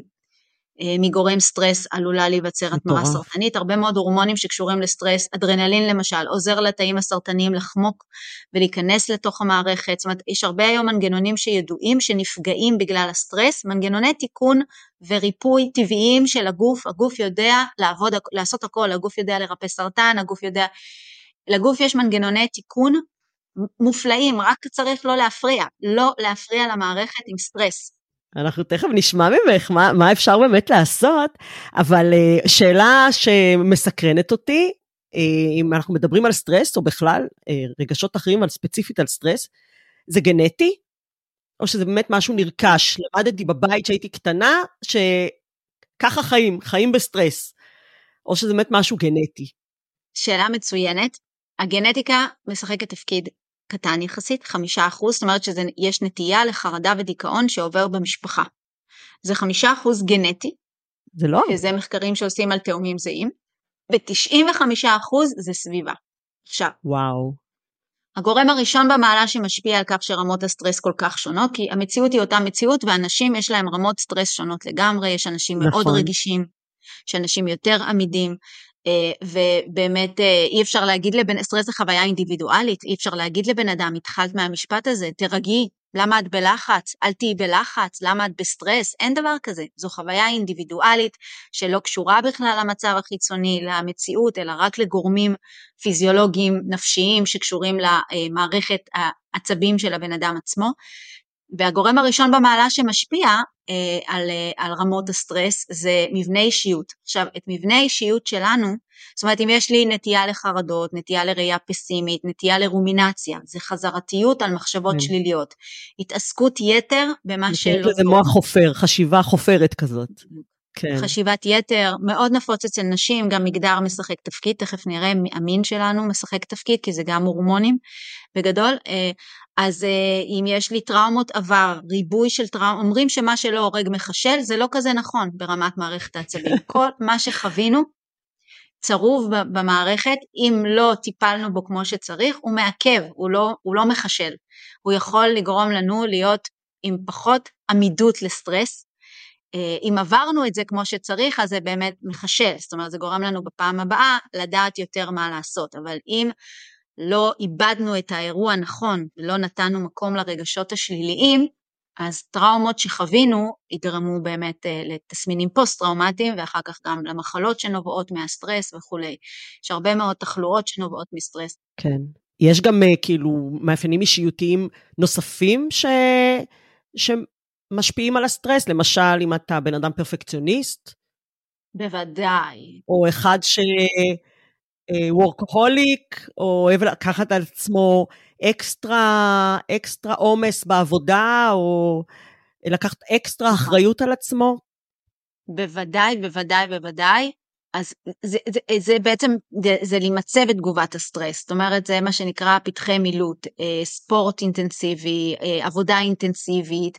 C: מגורם סטרס עלולה להיווצר התמרה סרטנית, הרבה מאוד הורמונים שקשורים לסטרס, אדרנלין למשל, עוזר לתאים הסרטניים לחמוק ולהיכנס לתוך המערכת, זאת אומרת יש הרבה היום מנגנונים שידועים שנפגעים בגלל הסטרס, מנגנוני תיקון וריפוי טבעיים של הגוף, הגוף יודע לעבוד, לעשות הכל, הגוף יודע לרפא סרטן, הגוף יודע, לגוף יש מנגנוני תיקון מופלאים, רק צריך לא להפריע, לא להפריע למערכת עם סטרס.
B: אנחנו תכף נשמע ממך מה, מה אפשר באמת לעשות, אבל uh, שאלה שמסקרנת אותי, אה, אם אנחנו מדברים על סטרס, או בכלל אה, רגשות אחרים, אבל ספציפית על סטרס, זה גנטי? או שזה באמת משהו נרכש? למדתי בבית כשהייתי קטנה, שככה חיים, חיים בסטרס. או שזה באמת משהו גנטי?
C: שאלה מצוינת. הגנטיקה משחקת תפקיד קטן יחסית, חמישה אחוז, זאת אומרת שיש נטייה לחרדה ודיכאון שעובר במשפחה. זה חמישה אחוז גנטי.
B: זה לא.
C: שזה מחקרים שעושים על תאומים זהים. ו-95% זה סביבה. עכשיו,
B: וואו.
C: הגורם הראשון במעלה שמשפיע על כך שרמות הסטרס כל כך שונות, כי המציאות היא אותה מציאות ואנשים יש להם רמות סטרס שונות לגמרי, יש אנשים נכון. מאוד רגישים, יש אנשים יותר עמידים, ובאמת אה, אי אפשר להגיד לבן, סטרס זה חוויה אינדיבידואלית, אי אפשר להגיד לבן אדם, התחלת מהמשפט הזה, תירגעי, למה את בלחץ? אל תהיי בלחץ, למה את בסטרס? אין דבר כזה. זו חוויה אינדיבידואלית שלא קשורה בכלל למצב החיצוני, למציאות, אלא רק לגורמים פיזיולוגיים נפשיים שקשורים למערכת העצבים של הבן אדם עצמו. והגורם הראשון במעלה שמשפיע אה, על, אה, על רמות הסטרס זה מבנה אישיות. עכשיו, את מבנה האישיות שלנו, זאת אומרת, אם יש לי נטייה לחרדות, נטייה לראייה פסימית, נטייה לרומינציה, זה חזרתיות על מחשבות כן. שליליות. התעסקות יתר במה שלא...
B: זה מוח חופר, חשיבה חופרת כזאת.
C: כן. חשיבת יתר, מאוד נפוץ אצל נשים, גם מגדר משחק תפקיד, תכף נראה, המין שלנו משחק תפקיד, כי זה גם הורמונים בגדול. אז אה, אם יש לי טראומות עבר, ריבוי של טראומות, אומרים שמה שלא הורג מחשל, זה לא כזה נכון ברמת מערכת העצבים. כל מה שחווינו צרוב במערכת, אם לא טיפלנו בו כמו שצריך, הוא מעכב, הוא לא, הוא לא מחשל. הוא יכול לגרום לנו להיות עם פחות עמידות לסטרס, אה, אם עברנו את זה כמו שצריך, אז זה באמת מחשל, זאת אומרת זה גורם לנו בפעם הבאה לדעת יותר מה לעשות, אבל אם לא עיבדנו את האירוע נכון ולא נתנו מקום לרגשות השליליים, אז טראומות שחווינו יגרמו באמת אה, לתסמינים פוסט-טראומטיים ואחר כך גם למחלות שנובעות מהסטרס וכולי. יש הרבה מאוד תחלואות שנובעות מסטרס.
B: כן. יש גם אה, כאילו מאפיינים אישיותיים נוספים ש... משפיעים על הסטרס, למשל אם אתה בן אדם פרפקציוניסט.
C: בוודאי.
B: או אחד ש... workaholic, אה, או אוהב לקחת על עצמו extra, extra עומס בעבודה, או לקחת אקסטרה נכון. אחריות על עצמו?
C: בוודאי, בוודאי, בוודאי. אז זה, זה, זה בעצם, זה, זה להימצא בתגובת הסטרס, זאת אומרת זה מה שנקרא פתחי מילוט, אה, ספורט אינטנסיבי, אה, עבודה אינטנסיבית,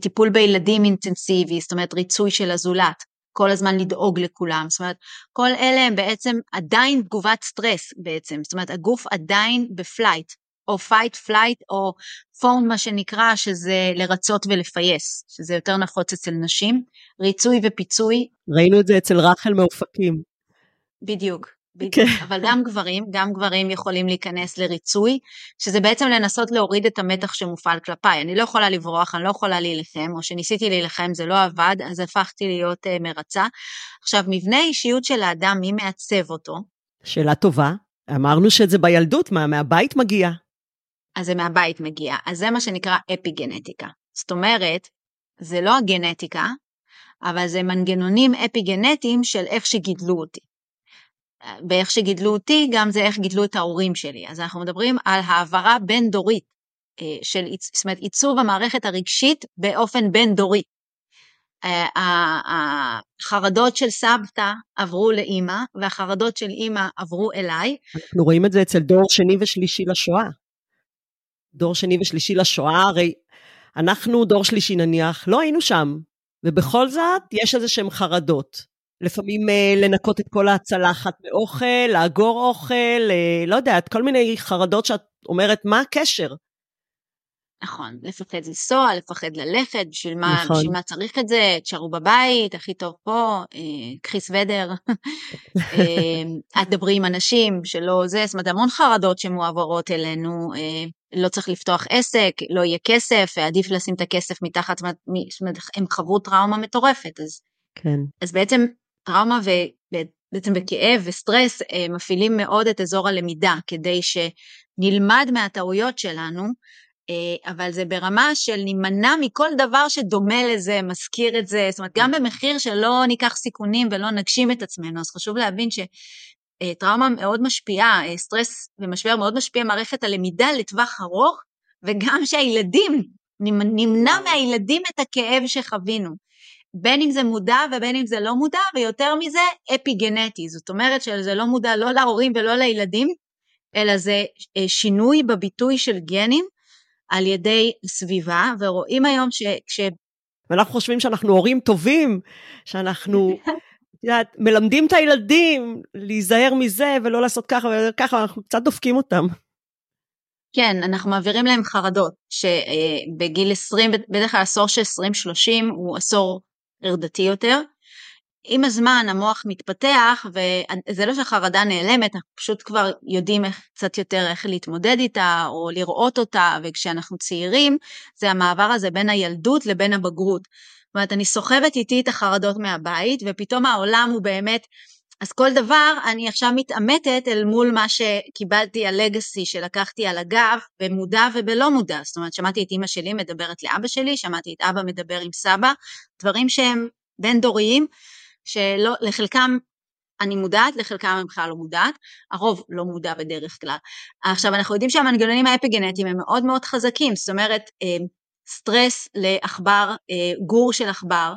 C: טיפול בילדים אינטנסיבי, זאת אומרת ריצוי של הזולת, כל הזמן לדאוג לכולם, זאת אומרת כל אלה הם בעצם עדיין תגובת סטרס בעצם, זאת אומרת הגוף עדיין ב flight, או fight flight או fawn מה שנקרא שזה לרצות ולפייס, שזה יותר נפוץ אצל נשים, ריצוי ופיצוי.
B: ראינו את זה אצל רחל מאופקים.
C: בדיוק, בדיוק. כן. אבל גם גברים, גם גברים יכולים להיכנס לריצוי, שזה בעצם לנסות להוריד את המתח שמופעל כלפיי. אני לא יכולה לברוח, אני לא יכולה להילחם, או שניסיתי להילחם זה לא עבד, אז הפכתי להיות uh, מרצה. עכשיו, מבנה האישיות של האדם, מי מעצב אותו?
B: שאלה טובה. אמרנו שזה בילדות, מה, מהבית מגיע.
C: אז זה מהבית מגיע. אז זה מה שנקרא אפי-גנטיקה. זאת אומרת, זה לא הגנטיקה, אבל זה מנגנונים אפי-גנטיים של איך שגידלו אותי. באיך שגידלו אותי, גם זה איך גידלו את ההורים שלי. אז אנחנו מדברים על העברה בין-דורית, אה, של, זאת אומרת, עיצוב המערכת הרגשית באופן בין-דורי. אה, החרדות של סבתא עברו לאימא, והחרדות של אימא עברו אליי.
B: אנחנו רואים את זה אצל דור שני ושלישי לשואה. דור שני ושלישי לשואה, הרי אנחנו דור שלישי נניח, לא היינו שם, ובכל זאת יש איזה שהן חרדות. לפעמים אה, לנקות את כל הצלחת מאוכל, לאגור אוכל, אה, לא יודעת, כל מיני חרדות שאת אומרת, מה הקשר?
C: נכון, לפחד לנסוע, לפחד ללכת, בשביל מה, נכון. בשביל מה צריך את זה, תשארו בבית, הכי טוב פה, אה, קחי סוודר, אה, את דברי עם אנשים שלא זה, זאת אומרת המון חרדות שמועברות אלינו, אה, לא צריך לפתוח עסק, לא יהיה כסף, עדיף לשים את הכסף מתחת, זאת אומרת, הם חוו טראומה מטורפת, אז,
B: כן.
C: אז בעצם טראומה ובעצם בכאב וסטרס מפעילים מאוד את אזור הלמידה, כדי שנלמד מהטעויות שלנו, אה, אבל זה ברמה של נימנע מכל דבר שדומה לזה, מזכיר את זה, זאת אומרת גם במחיר שלא ניקח סיכונים ולא נגשים את עצמנו, אז חשוב להבין שטראומה מאוד משפיעה, אה, סטרס ומשבר מאוד משפיע מערכת הלמידה לטווח ארוך, וגם שהילדים, נמנע מהילדים את הכאב שחווינו. בין אם זה מודע ובין אם זה לא מודע, ויותר מזה, אפי גנטי. זאת אומרת שזה לא מודע לא להורים ולא לילדים, אלא זה אה, שינוי בביטוי של גנים על ידי סביבה, ורואים היום שכש...
B: ואנחנו חושבים שאנחנו הורים טובים, שאנחנו יודעת, מלמדים את הילדים להיזהר מזה ולא לעשות ככה וככה, אנחנו קצת דופקים אותם.
C: כן, אנחנו מעבירים להם חרדות, שבגיל 20, בדרך כלל עשור של 20-30 הוא עשור ערדתי יותר. עם הזמן המוח מתפתח, וזה לא שהחרדה נעלמת, אנחנו פשוט כבר יודעים איך, קצת יותר איך להתמודד איתה, או לראות אותה, וכשאנחנו צעירים, זה המעבר הזה בין הילדות לבין הבגרות. זאת אומרת, אני סוחבת איתי את החרדות מהבית, ופתאום העולם הוא באמת אז כל דבר אני עכשיו מתעמתת אל מול מה שקיבלתי הלגאסי שלקחתי על הגב במודע ובלא מודע, זאת אומרת שמעתי את אימא שלי מדברת לאבא שלי, שמעתי את אבא מדבר עם סבא, דברים שהם בין דוריים, שלחלקם אני מודעת, לחלקם אני בכלל לא מודעת, הרוב לא מודע בדרך כלל. עכשיו אנחנו יודעים שהמנגנונים האפיגנטיים הם מאוד מאוד חזקים, זאת אומרת אה, סטרס לעכבר, אה, גור של עכבר,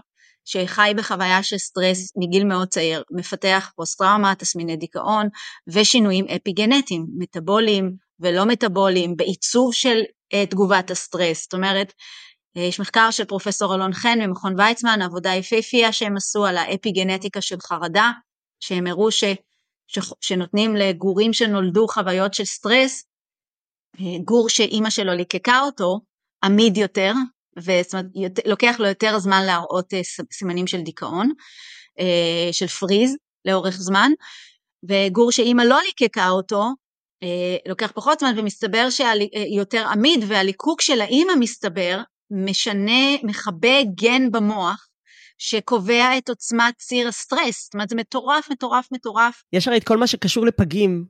C: שחי בחוויה של סטרס מגיל מאוד צעיר, מפתח פוסט-טראומה, תסמיני דיכאון ושינויים אפיגנטיים, מטאבוליים ולא מטאבוליים, בעיצוב של uh, תגובת הסטרס. זאת אומרת, uh, יש מחקר של פרופסור אלון חן ממכון ויצמן, עבודה יפהפייה שהם עשו על האפיגנטיקה של חרדה, שהם הראו ש, ש, שנותנים לגורים שנולדו חוויות של סטרס, uh, גור שאימא שלו ליקקה אותו, עמיד יותר, וזאת אומרת, לוקח לו יותר זמן להראות אה, סימנים של דיכאון, אה, של freeze לאורך זמן, וגור שאימא לא ליקקה אותו, אה, לוקח פחות זמן ומסתבר שיותר עמיד והליקוק של האימא מסתבר משנה, מכבה גן במוח שקובע את עוצמת ציר הסטרס, זאת אומרת זה מטורף, מטורף, מטורף.
B: יש הרי את כל מה שקשור לפגים,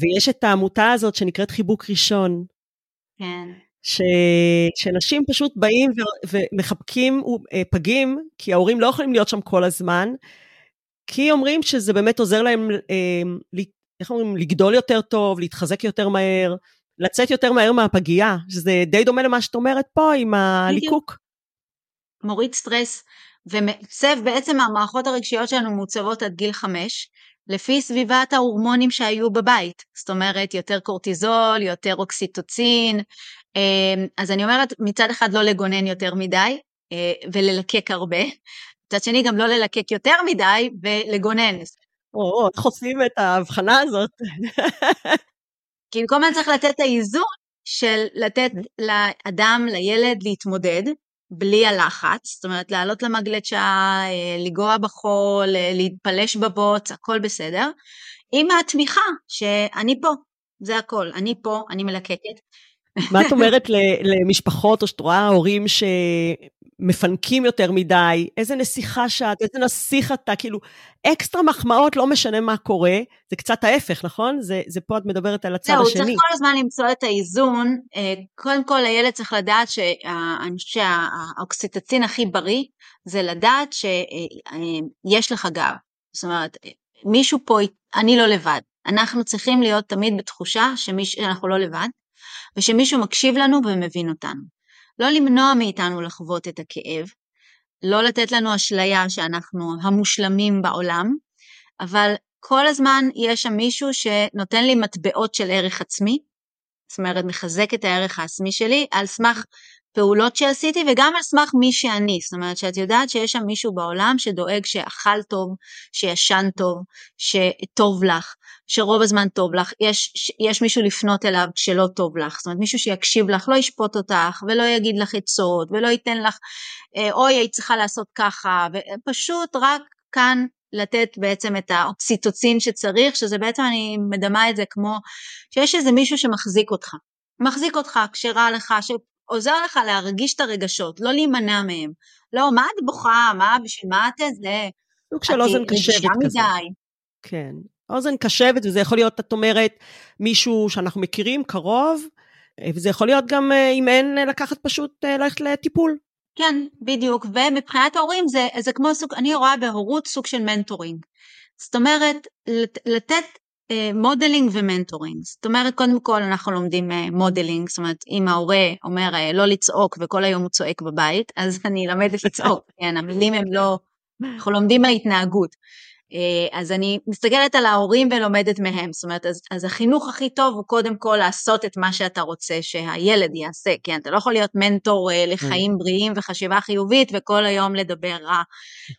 B: ויש את העמותה הזאת שנקראת חיבוק ראשון.
C: כן.
B: ש... שנשים פשוט באים ו... ומחבקים אה, פגים, כי ההורים לא יכולים להיות שם כל הזמן, כי אומרים שזה באמת עוזר להם, אה, איך אומרים, לגדול יותר טוב, להתחזק יותר מהר, לצאת יותר מהר מהפגייה, שזה די דומה למה שאת אומרת פה עם הליקוק.
C: מוריד סטרס ומעצב, בעצם המערכות הרגשיות שלנו מעוצבות עד גיל חמש, לפי סביבת ההורמונים שהיו בבית, זאת אומרת יותר קורטיזול, יותר אוקסיטוצין, אמ, אז אני אומרת מצד אחד לא לגונן יותר מדי אה, וללקק הרבה, מצד שני גם לא ללקק יותר מדי ולגונן.
B: או, איך עושים את ההבחנה הזאת?
C: כי במקום אני צריך לתת את האיזון של לתת לאדם, לילד, להתמודד, בלי הלחץ, זאת אומרת לעלות למגלצ'ה, אה, לגוע בחול, אה, להתפלש בבוץ, הכל בסדר, עם התמיכה שאני פה, זה הכל, אני פה, אני מלקקת.
B: מה את אומרת למשפחות, או שאת רואה הורים שמפנקים יותר מדי, איזה נסיכה שאת, איזה נסיך אתה, כאילו, אקסטרה מחמאות, לא משנה מה קורה, זה קצת ההפך, נכון? זה, זה פה את מדברת על הצד השני.
C: זהו, צריך כל הזמן למצוא את האיזון. אה, קודם כל, הילד צריך לדעת שהאוקסיטצין הכי בריא, זה לדעת שיש לך גב. זאת אומרת, מישהו פה, אני לא לבד. אנחנו צריכים להיות תמיד בתחושה שאנחנו לא לבד. ושמישהו מקשיב לנו ומבין אותנו. לא למנוע מאיתנו לחוות את הכאב, לא לתת לנו אשליה שאנחנו המושלמים בעולם, אבל כל הזמן יש שם מישהו שנותן לי מטבעות של ערך עצמי, זאת אומרת מחזק את הערך העצמי שלי על סמך פעולות שעשיתי וגם על סמך מי שאני, זאת אומרת שאת יודעת שיש שם מישהו בעולם שדואג שאכל טוב, שישן טוב, שטוב לך, שרוב הזמן טוב לך, יש, יש מישהו לפנות אליו כשלא טוב לך, זאת אומרת מישהו שיקשיב לך, לא ישפוט אותך ולא יגיד לך עצות ולא ייתן לך אה, אוי היית צריכה לעשות ככה, ופשוט רק כאן לתת בעצם את האוקסיטוצין שצריך, שזה בעצם אני מדמה את זה כמו שיש איזה מישהו שמחזיק אותך, מחזיק אותך כשרע לך, שעוזר לך להרגיש את הרגשות, לא להימנע מהם. לא, מה את בוכה? מה, בשביל מה את זה?
B: סוג של אוזן קשבת כזה. מדי. כן, אוזן קשבת, וזה יכול להיות, את אומרת, מישהו שאנחנו מכירים, קרוב, אה, וזה יכול להיות גם אה, אם אין, אה, לקחת פשוט, ללכת לטיפול.
C: כן, בדיוק, ומבחינת ההורים זה, זה כמו סוג, אני רואה בהורות סוג של מנטורינג. זאת אומרת, לתת מודלינג ומנטורינג. זאת אומרת, קודם כל אנחנו לומדים מודלינג, זאת אומרת, אם ההורה אומר לא לצעוק וכל היום הוא צועק בבית, אז אני למדתי לצעוק, כן, המילים הם לא, אנחנו לומדים מההתנהגות. אה, אז אני מסתכלת על ההורים ולומדת מהם, זאת אומרת, אז, אז החינוך הכי טוב הוא קודם כל לעשות את מה שאתה רוצה שהילד יעשה, כן, אתה לא יכול להיות מנטור אה, לחיים כן. בריאים וחשיבה חיובית וכל היום לדבר רע,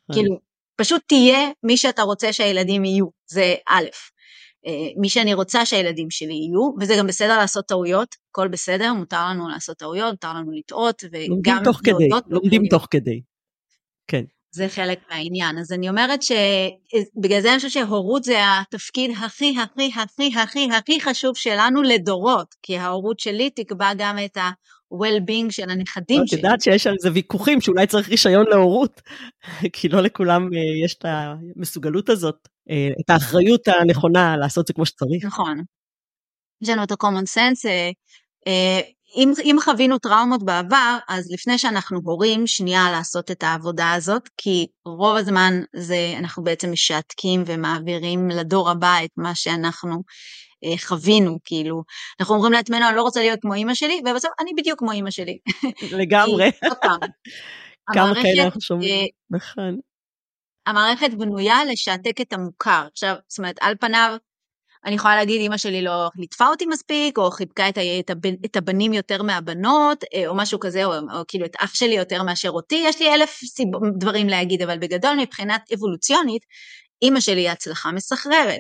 C: נכון. כאילו, פשוט תהיה מי שאתה רוצה שהילדים יהיו, זה א', אה, מי שאני רוצה שהילדים שלי יהיו, וזה גם בסדר לעשות טעויות, הכל בסדר, מותר לנו לעשות טעויות, מותר לנו לטעות,
B: וגם... לומדים תוך כדי, לומדים תוך כדי, כן.
C: זה חלק מהעניין. אז אני אומרת שבגלל זה אני חושבת שהורות זה התפקיד הכי הכי הכי הכי הכי חשוב שלנו לדורות, כי ההורות שלי תקבע גם את ה-well-being של הנכדים
B: שלי. את יודעת שיש על זה ויכוחים שאולי צריך רישיון להורות, כי לא לכולם אה, יש את המסוגלות הזאת, אה, את האחריות הנכונה לעשות זה כמו שצריך.
C: נכון. יש לנו את ה-common sense. אה, אם, אם חווינו טראומות בעבר, אז לפני שאנחנו הורים, שנייה לעשות את העבודה הזאת, כי רוב הזמן זה, אנחנו בעצם משעתקים ומעבירים לדור הבא את מה שאנחנו חווינו, כאילו, אנחנו אומרים לעצמנו, אני לא רוצה להיות כמו אימא שלי, ובסוף אני בדיוק כמו אימא שלי.
B: לגמרי. כמה כאלה אנחנו שומעים, אה, נכון.
C: המערכת בנויה לשעתק את המוכר. עכשיו, זאת אומרת, על פניו, אני יכולה להגיד, אמא שלי לא ליטפה אותי מספיק, או חיבקה את, את, הבנ, את הבנים יותר מהבנות, אה, או משהו כזה, או, או כאילו את אח שלי יותר מאשר אותי, יש לי אלף סיב, דברים להגיד, אבל בגדול מבחינת אבולוציונית, אמא שלי היא הצלחה מסחררת.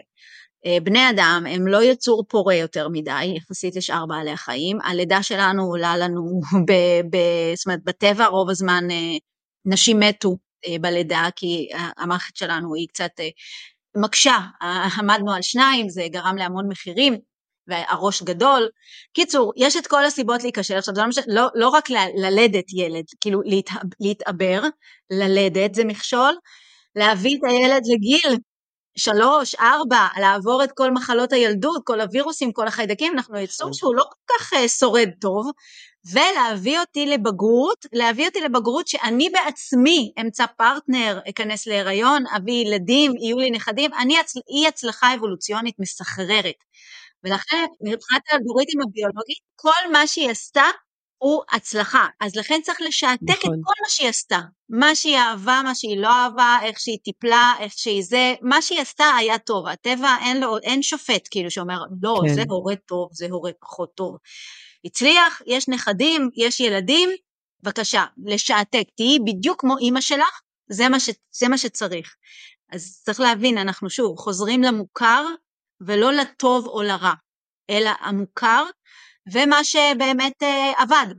C: אה, בני אדם הם לא יצור פורה יותר מדי, יחסית לשאר בעלי החיים, הלידה שלנו עולה לנו, ב, ב, זאת אומרת, בטבע רוב הזמן אה, נשים מתו בלידה, כי המערכת שלנו היא קצת מקשה, עמדנו על שניים, זה גרם להמון מחירים, והראש גדול. קיצור, יש את כל הסיבות להיכשל. עכשיו, זה לא, לא, לא רק ל, ללדת ילד, כאילו להת, להתעבר, ללדת זה מכשול, להביא את הילד לגיל שלוש, ארבע, לעבור את כל מחלות הילדות, כל הווירוסים, כל החיידקים, אנחנו יצור שהוא לא כל כך uh, שורד טוב, ולהביא אותי לבגרות, להביא אותי לבגרות שאני בעצמי אמצא פרטנר, אכנס להיריון, אביא ילדים, יהיו לי נכדים, אני הצ... אי הצלחה אבולוציונית מסחררת. ולכן מבחינת האלגוריתם הביולוגי, כל מה שהיא עשתה הוא הצלחה. אז לכן צריך לשעתק נכון. את כל מה שהיא עשתה. מה שהיא אהבה, מה שהיא לא אהבה, איך שהיא טיפלה, איך שהיא זה, מה שהיא עשתה היה טוב. הטבע אין לו, אין שופט כאילו שאומר, לא, כן. זה הורה טוב, זה הורה פחות טוב. הצליח, יש נכדים, יש ילדים, בבקשה, לשעתק, תהיי בדיוק כמו אימא שלך, זה מה, ש, זה מה שצריך. אז צריך להבין, אנחנו שוב חוזרים למוכר ולא לטוב או לרע, אלא המוכר ומה שבאמת אה, עבד.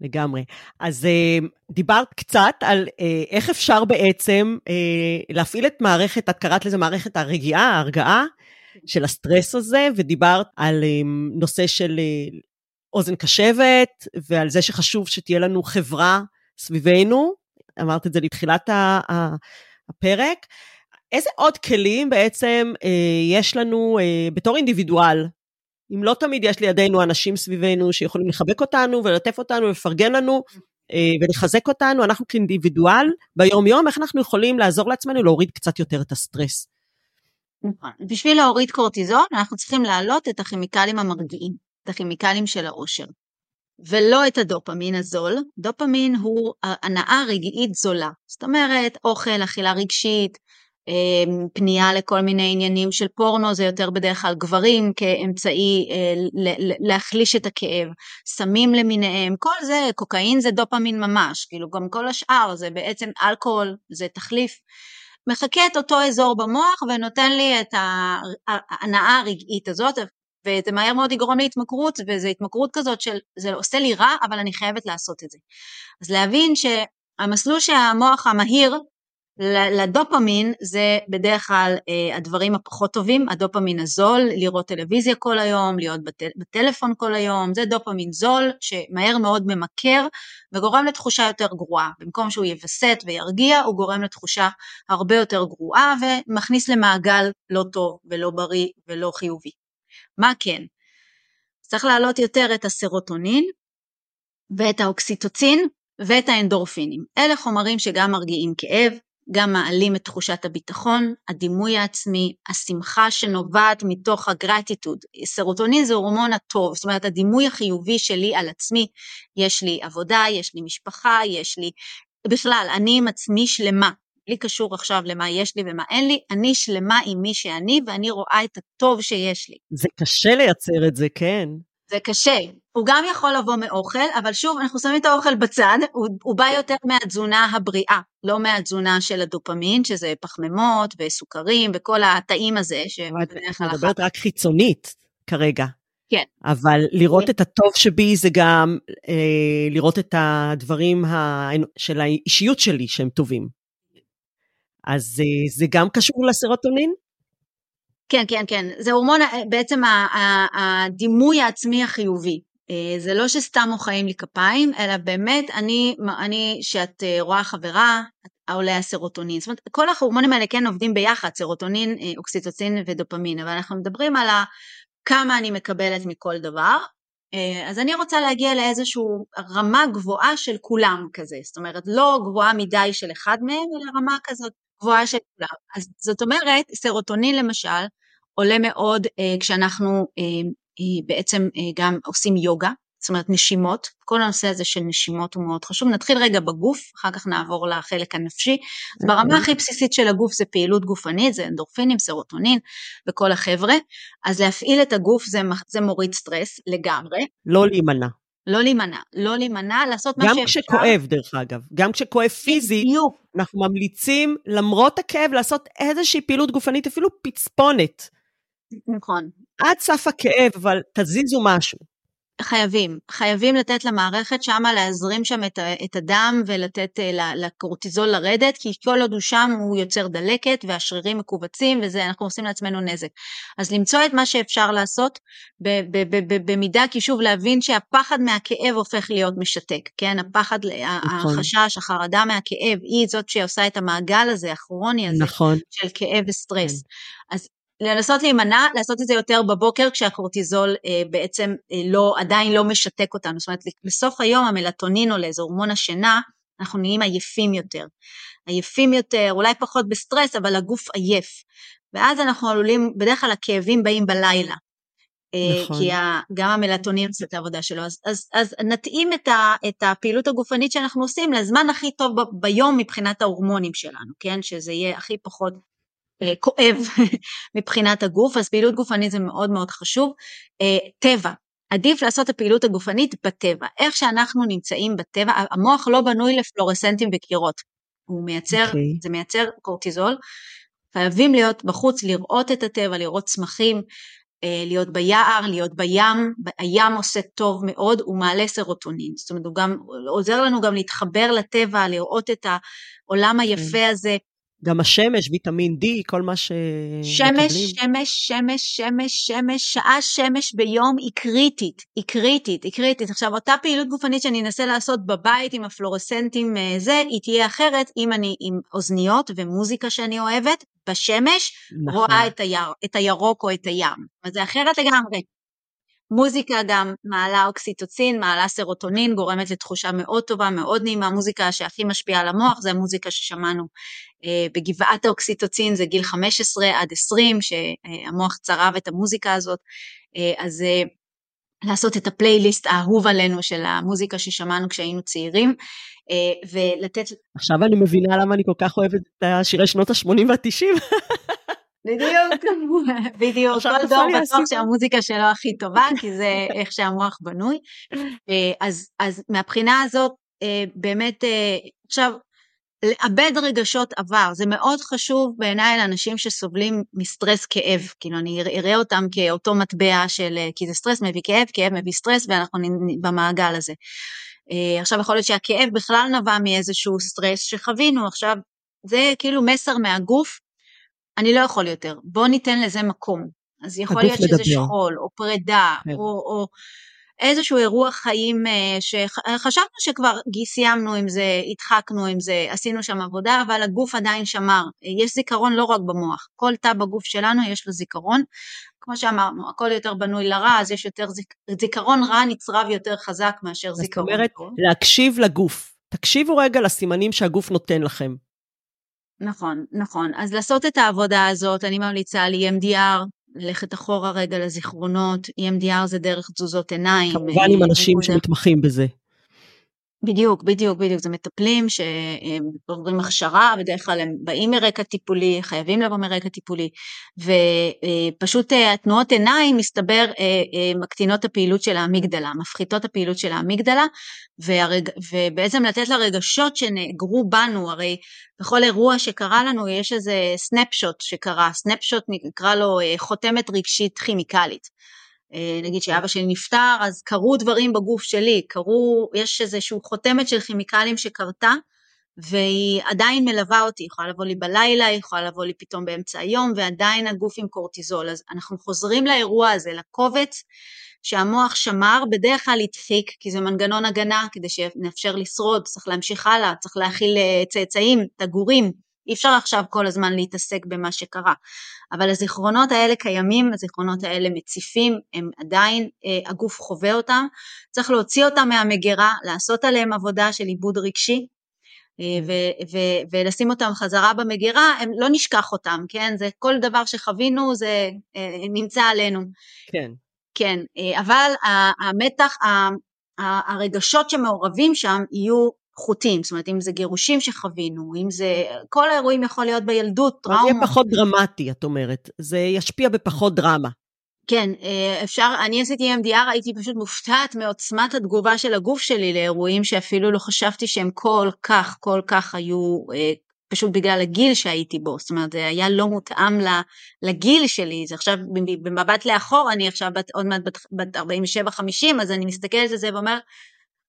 B: לגמרי. אז אה, דיברת קצת על אה, איך אפשר בעצם אה, להפעיל את מערכת, את קראת לזה מערכת הרגיעה, ההרגעה של הסטרס הזה, ודיברת על אה, נושא של אה, אוזן קשבת, ועל זה שחשוב שתהיה לנו חברה סביבנו, אמרת את זה לתחילת הפרק. איזה עוד כלים בעצם אה, יש לנו אה, בתור אינדיבידואל? אם לא תמיד יש לידינו אנשים סביבנו שיכולים לחבק אותנו ולטף אותנו ולפרגן לנו אה, ולחזק אותנו, אנחנו כאינדיבידואל ביום יום, איך אנחנו יכולים לעזור לעצמנו להוריד קצת יותר את הסטרס?
C: נכון. בשביל להוריד קורטיזון אנחנו צריכים להעלות את הכימיקלים המרגיעים. את הכימיקלים של האושר, ולא את הדופמין הזול. דופמין הוא הנאה רגעית זולה, זאת אומרת אוכל, אכילה רגשית, פנייה לכל מיני עניינים של פורנו, זה יותר בדרך כלל גברים כאמצעי אה, להחליש את הכאב, סמים למיניהם, כל זה, קוקאין זה דופמין ממש, כאילו גם כל השאר זה בעצם אלכוהול, זה תחליף. מחקה את אותו אזור במוח ונותן לי את ההנאה הרגעית הזאת, וזה מהר מאוד יגרום להתמכרות, וזו התמכרות כזאת של זה עושה לי רע, אבל אני חייבת לעשות את זה. אז להבין שהמסלול שהמוח המהיר לדופמין זה בדרך כלל אה, הדברים הפחות טובים, הדופמין הזול, לראות טלוויזיה כל היום, להיות בטל, בטלפון כל היום, זה דופמין זול שמהר מאוד ממכר וגורם לתחושה יותר גרועה. במקום שהוא יווסת וירגיע, הוא גורם לתחושה הרבה יותר גרועה ומכניס למעגל לא טוב ולא בריא ולא חיובי. מה כן? צריך להעלות יותר את הסרוטונין ואת האוקסיטוצין ואת האנדורפינים. אלה חומרים שגם מרגיעים כאב, גם מעלים את תחושת הביטחון, הדימוי העצמי, השמחה שנובעת מתוך הגרטיטוד. סרוטונין זה הורמון הטוב, זאת אומרת הדימוי החיובי שלי על עצמי, יש לי עבודה, יש לי משפחה, יש לי, בכלל, אני עם עצמי שלמה, בלי קשור עכשיו למה יש לי ומה אין לי, אני שלמה עם מי שאני ואני רואה את הטוב שיש לי.
B: זה קשה לייצר את זה, כן.
C: זה קשה. הוא גם יכול לבוא מאוכל, אבל שוב, אנחנו שמים את האוכל בצד, הוא, הוא בא יותר מהתזונה הבריאה, לא מהתזונה של הדופמין, שזה פחמימות וסוכרים וכל הטעים הזה.
B: את מדברת רק חיצונית כרגע.
C: כן.
B: אבל לראות את הטוב שבי זה גם אה, לראות את הדברים ה... של האישיות שלי שהם טובים. אז אה, זה גם קשור לסרוטונין?
C: כן, כן, כן. זה הורמון, בעצם הדימוי העצמי החיובי. אה, זה לא שסתם מוחאים לי כפיים, אלא באמת אני, אני שאת אה, רואה חברה, עולה הסרוטונין. זאת אומרת, כל ההורמונים האלה כן עובדים ביחד, סרוטונין, אוקסיטוצין ודופמין, אבל אנחנו מדברים על כמה אני מקבלת מכל דבר. אז אני רוצה להגיע לאיזושהי רמה גבוהה של כולם כזה, זאת אומרת לא גבוהה מדי של אחד מהם, אלא רמה כזאת גבוהה של כולם. אז זאת אומרת, סרוטונין למשל עולה מאוד אה, כשאנחנו אה, אה, בעצם אה, גם עושים יוגה, זאת אומרת נשימות, כל הנושא הזה של נשימות הוא מאוד חשוב. נתחיל רגע בגוף, אחר כך נעבור לחלק הנפשי. אז ברמה אוקיי. הכי בסיסית של הגוף זה פעילות גופנית, זה אנדורפינים, סרוטונין וכל החבר'ה, אז להפעיל את הגוף זה, זה מוריד סטרס לגמרי.
B: לא להימנע.
C: לא להימנע, לא להימנע, לעשות מה שאפשר.
B: גם כשכואב דרך אגב, גם כשכואב פיזי. אנחנו ממליצים למרות הכאב לעשות איזושהי פעילות גופנית, אפילו פצפונת.
C: נכון.
B: עד סף הכאב, אבל תזיזו משהו.
C: חייבים, חייבים לתת למערכת שמה להזרים שם את, את הדם ולתת אה, לקורטיזול לרדת, כי כל עוד הוא שם הוא יוצר דלקת והשרירים מכווצים וזה, אנחנו עושים לעצמנו נזק. אז למצוא את מה שאפשר לעשות במידה, כי שוב להבין שהפחד מהכאב הופך להיות משתק, כן? הפחד, נכון. החשש, החרדה מהכאב, היא זאת שעושה את המעגל הזה, הכרוני הזה,
B: נכון.
C: של כאב וסטרס. כן. אז לנסות להימנע, לעשות את זה יותר בבוקר כשהקורטיזול אה, בעצם אה, לא, עדיין לא משתק אותנו. זאת אומרת, בסוף היום המלטונין עולה, זה הורמון השינה, אנחנו נהיים עייפים יותר. עייפים יותר, אולי פחות בסטרס, אבל הגוף עייף. ואז אנחנו עלולים, בדרך כלל הכאבים באים בלילה. אה, נכון. כי גם המלטונין עושה את העבודה שלו. אז, אז, אז נתאים את, ה, את הפעילות הגופנית שאנחנו עושים לזמן הכי טוב ב, ביום מבחינת ההורמונים שלנו, כן? שזה יהיה הכי פחות כואב מבחינת הגוף, אז פעילות גופנית זה מאוד מאוד חשוב. אה, טבע, עדיף לעשות את הפעילות הגופנית בטבע. איך שאנחנו נמצאים בטבע, המוח לא בנוי לפלורסנטים וקירות. הוא מייצר, okay. אוקיי. זה מייצר קורטיזול. חייבים להיות בחוץ, לראות את הטבע, לראות צמחים, אה, להיות ביער, להיות בים, הים עושה טוב מאוד, הוא מעלה סרוטונין, זאת אומרת הוא גם עוזר לנו גם להתחבר לטבע, לראות את העולם כן. היפה הזה,
B: גם השמש, ויטמין D, כל מה שמקבלים.
C: שמש, שמש, שמש, שמש, שמש, שעה שמש ביום היא קריטית, היא קריטית, היא קריטית. עכשיו, אותה פעילות גופנית שאני אנסה לעשות בבית עם הפלורסנטים אה, זה, היא תהיה אחרת אם אני עם אוזניות ומוזיקה שאני אוהבת, בשמש, נכון. רואה את, היר, את הירוק או את הים. אז זה אחרת לגמרי. מוזיקה גם מעלה אוקסיטוצין, מעלה סרוטונין, גורמת לתחושה מאוד טובה, מאוד נעימה. מוזיקה שהכי משפיעה על המוח זה המוזיקה ששמענו אה, בגבעת האוקסיטוצין, זה גיל 15 עד 20, שהמוח צרב את המוזיקה הזאת. אה, אז אה, לעשות את הפלייליסט האהוב עלינו של המוזיקה ששמענו כשהיינו צעירים, ולתת...
B: עכשיו אני מבינה למה אני כל כך אוהבת את השירי שנות ה-80 וה-90.
C: בדיוק, בדיוק, כל דור בטוח שהמוזיקה שלו הכי טובה, כי זה איך שהמוח בנוי. אה, אז, אז מהבחינה הזאת, אה, באמת, אה, עכשיו, לעבד רגשות עבר, זה מאוד חשוב בעיניי לאנשים שסובלים מסטרס כאב, כאילו אני רואה אותם כאותו מטבע של, כי זה סטרס מביא כאב, כאב מביא סטרס ואנחנו במעגל הזה. עכשיו יכול להיות שהכאב בכלל נבע מאיזשהו סטרס שחווינו, עכשיו זה כאילו מסר מהגוף אני לא יכול יותר, בוא ניתן לזה מקום. אז יכול להיות שזה שכול, או פרידה, כן. או, או איזשהו אירוע חיים אה, שחשבנו שכבר סיימנו עם זה, הדחקנו עם זה, עשינו שם עבודה, אבל הגוף עדיין שמר. יש זיכרון לא רק במוח, כל תא בגוף שלנו יש לו זיכרון. כמו שאמרנו, הכל יותר בנוי לרע, אז יש יותר זיכ... זיכרון רע נצרב יותר חזק מאשר זיכרון
B: זאת אומרת, להקשיב לגוף. תקשיבו רגע לסימנים שהגוף נותן לכם.
C: נכון, נכון. אז לעשות את העבודה הזאת, אני ממליצה על EMDR, ללכת אחורה רגע לזיכרונות, EMDR זה דרך תזוזות עיניים.
B: כמובן עם אנשים שמתמחים בזה.
C: בדיוק, בדיוק, בדיוק. זה מטפלים שעוברים הכשרה, בדרך כלל הם באים מרקע טיפולי, חייבים לבוא מרקע טיפולי, ופשוט אה, התנועות עיניים, מסתבר, אה, אה, מקטינות הפעילות של האמיגדלה, מפחיתות הפעילות של האמיגדלה, והרג... ובעצם לתת לרגשות שנאגרו בנו, הרי בכל אירוע שקרה לנו יש איזה סנפשוט שקרה, סנפשוט נקרא לו חותמת רגשית כימיקלית. אה, נגיד שאבא שלי נפטר, אז קרו דברים בגוף שלי, קרו, יש איזושהי חותמת של כימיקלים שקרתה, והיא עדיין מלווה אותי, היא יכולה לבוא לי בלילה, היא יכולה לבוא לי פתאום באמצע היום, ועדיין הגוף עם קורטיזול. אז אנחנו חוזרים לאירוע הזה, לקובץ שהמוח שמר, בדרך כלל הדחיק, כי זה מנגנון הגנה, כדי שנאפשר לשרוד, צריך להמשיך הלאה, צריך להכיל אה, צאצאים, תגורים, אי אפשר עכשיו כל הזמן להתעסק במה שקרה. אבל הזיכרונות האלה קיימים, הזיכרונות האלה מציפים, הם עדיין, אה, הגוף חווה אותם, צריך להוציא אותם מהמגירה, לעשות עליהם עבודה של עיבוד רגשי, אה, ו- ו- ולשים אותם חזרה במגירה, הם לא נשכח אותם, כן? זה כל דבר שחווינו זה אה, נמצא עלינו.
B: כן.
C: כן, אה, אבל המתח, הרגשות שמעורבים שם יהיו חוטים, זאת אומרת אם זה גירושים שחווינו, אם זה, כל האירועים יכול להיות בילדות, טראומה.
B: זה יהיה פחות דרמטי, את אומרת, זה ישפיע בפחות דרמה.
C: כן, אה, אפשר, אני עשיתי MDR, הייתי פשוט מופתעת מעוצמת התגובה של הגוף שלי לאירועים שאפילו לא חשבתי שהם כל כך, כל כך היו, אה, פשוט בגלל הגיל שהייתי בו, זאת אומרת זה היה לא מותאם לגיל שלי, זה עכשיו במבט לאחור, אני עכשיו בת, עוד מעט בת, בת 47-50, אז אני מסתכלת על זה ואומר,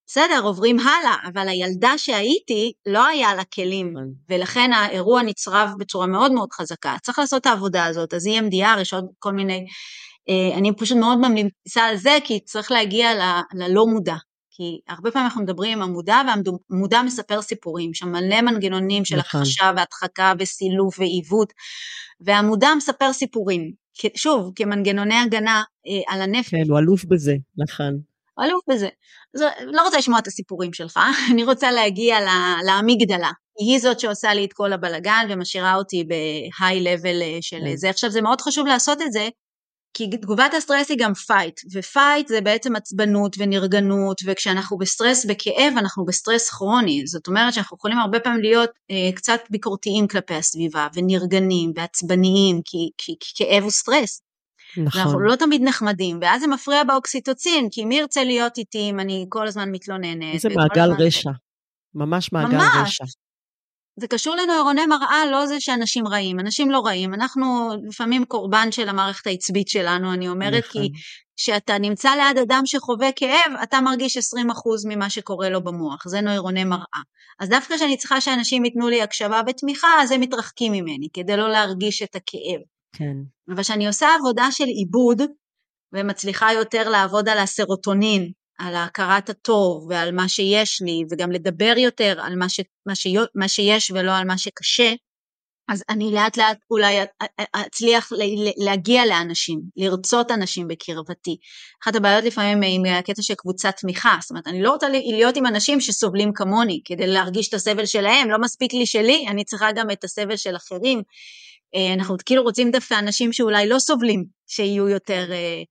C: בסדר, עוברים הלאה, אבל הילדה שהייתי, לא היה לה כלים, כן. ולכן האירוע נצרב בצורה מאוד מאוד חזקה. צריך לעשות את העבודה הזאת, אז EMDR, יש עוד כל מיני, אה, אני פשוט מאוד ממליצה על זה, כי צריך להגיע ל, ללא מודע. כי הרבה פעמים אנחנו מדברים עם המודע, והמודע מספר סיפורים, שם מלא מנגנונים של נכון. הכחשה והדחקה וסילוף ועיוות, המודע מספר סיפורים. שוב, כמנגנוני הגנה אה, על הנפש.
B: כן, הוא אלוף בזה, נכון.
C: אלוף בזה. אז לא רוצה לשמוע את הסיפורים שלך, אני רוצה להגיע לאמיגדלה. היא זאת שעושה לי את כל הבלגן ומשאירה אותי ב high level אה, של כן. זה. עכשיו זה מאוד חשוב לעשות את זה, כי תגובת הסטרס היא גם fight, ו fight זה בעצם עצבנות ונרגנות, וכשאנחנו בסטרס בכאב אנחנו בסטרס כרוני, זאת אומרת שאנחנו יכולים הרבה פעמים להיות אה, קצת ביקורתיים כלפי הסביבה, ונרגנים ועצבניים, כי, כי, כי כאב הוא סטרס. נכון. אנחנו לא תמיד נחמדים, ואז זה מפריע באוקסיטוצין, כי מי ירצה להיות איתי אם אני כל הזמן מתלוננת?
B: איזה מעגל רשע. ממש מעגל ממש. רשע.
C: זה קשור לנוירוני מראה, לא זה שאנשים רעים, אנשים לא רעים, אנחנו לפעמים קורבן של המערכת העצבית שלנו, אני אומרת, נכון. כי כשאתה נמצא ליד אדם שחווה כאב, אתה מרגיש 20% ממה שקורה לו במוח, זה נוירוני מראה. אז דווקא כשאני צריכה שאנשים ייתנו לי הקשבה ותמיכה, אז הם מתרחקים ממני, כדי לא להרגיש את הכאב.
B: כן.
C: אבל כשאני עושה עבודה של עיבוד, ומצליחה יותר לעבוד על הסרוטונין, על הכרת הטוב ועל מה שיש לי, וגם לדבר יותר על מה, ש, מה, ש, מה שיש ולא על מה שקשה, אז אני לאט לאט אולי אצליח להגיע לאנשים, לרצות אנשים בקרבתי. אחת הבעיות לפעמים עם הקטע של קבוצת תמיכה, זאת אומרת, אני לא רוצה להיות עם אנשים שסובלים כמוני, כדי להרגיש את הסבל שלהם, לא מספיק לי שלי, אני צריכה גם את הסבל של אחרים. אה, אנחנו כאילו רוצים דווקא אנשים שאולי לא סובלים, שיהיו יותר אה,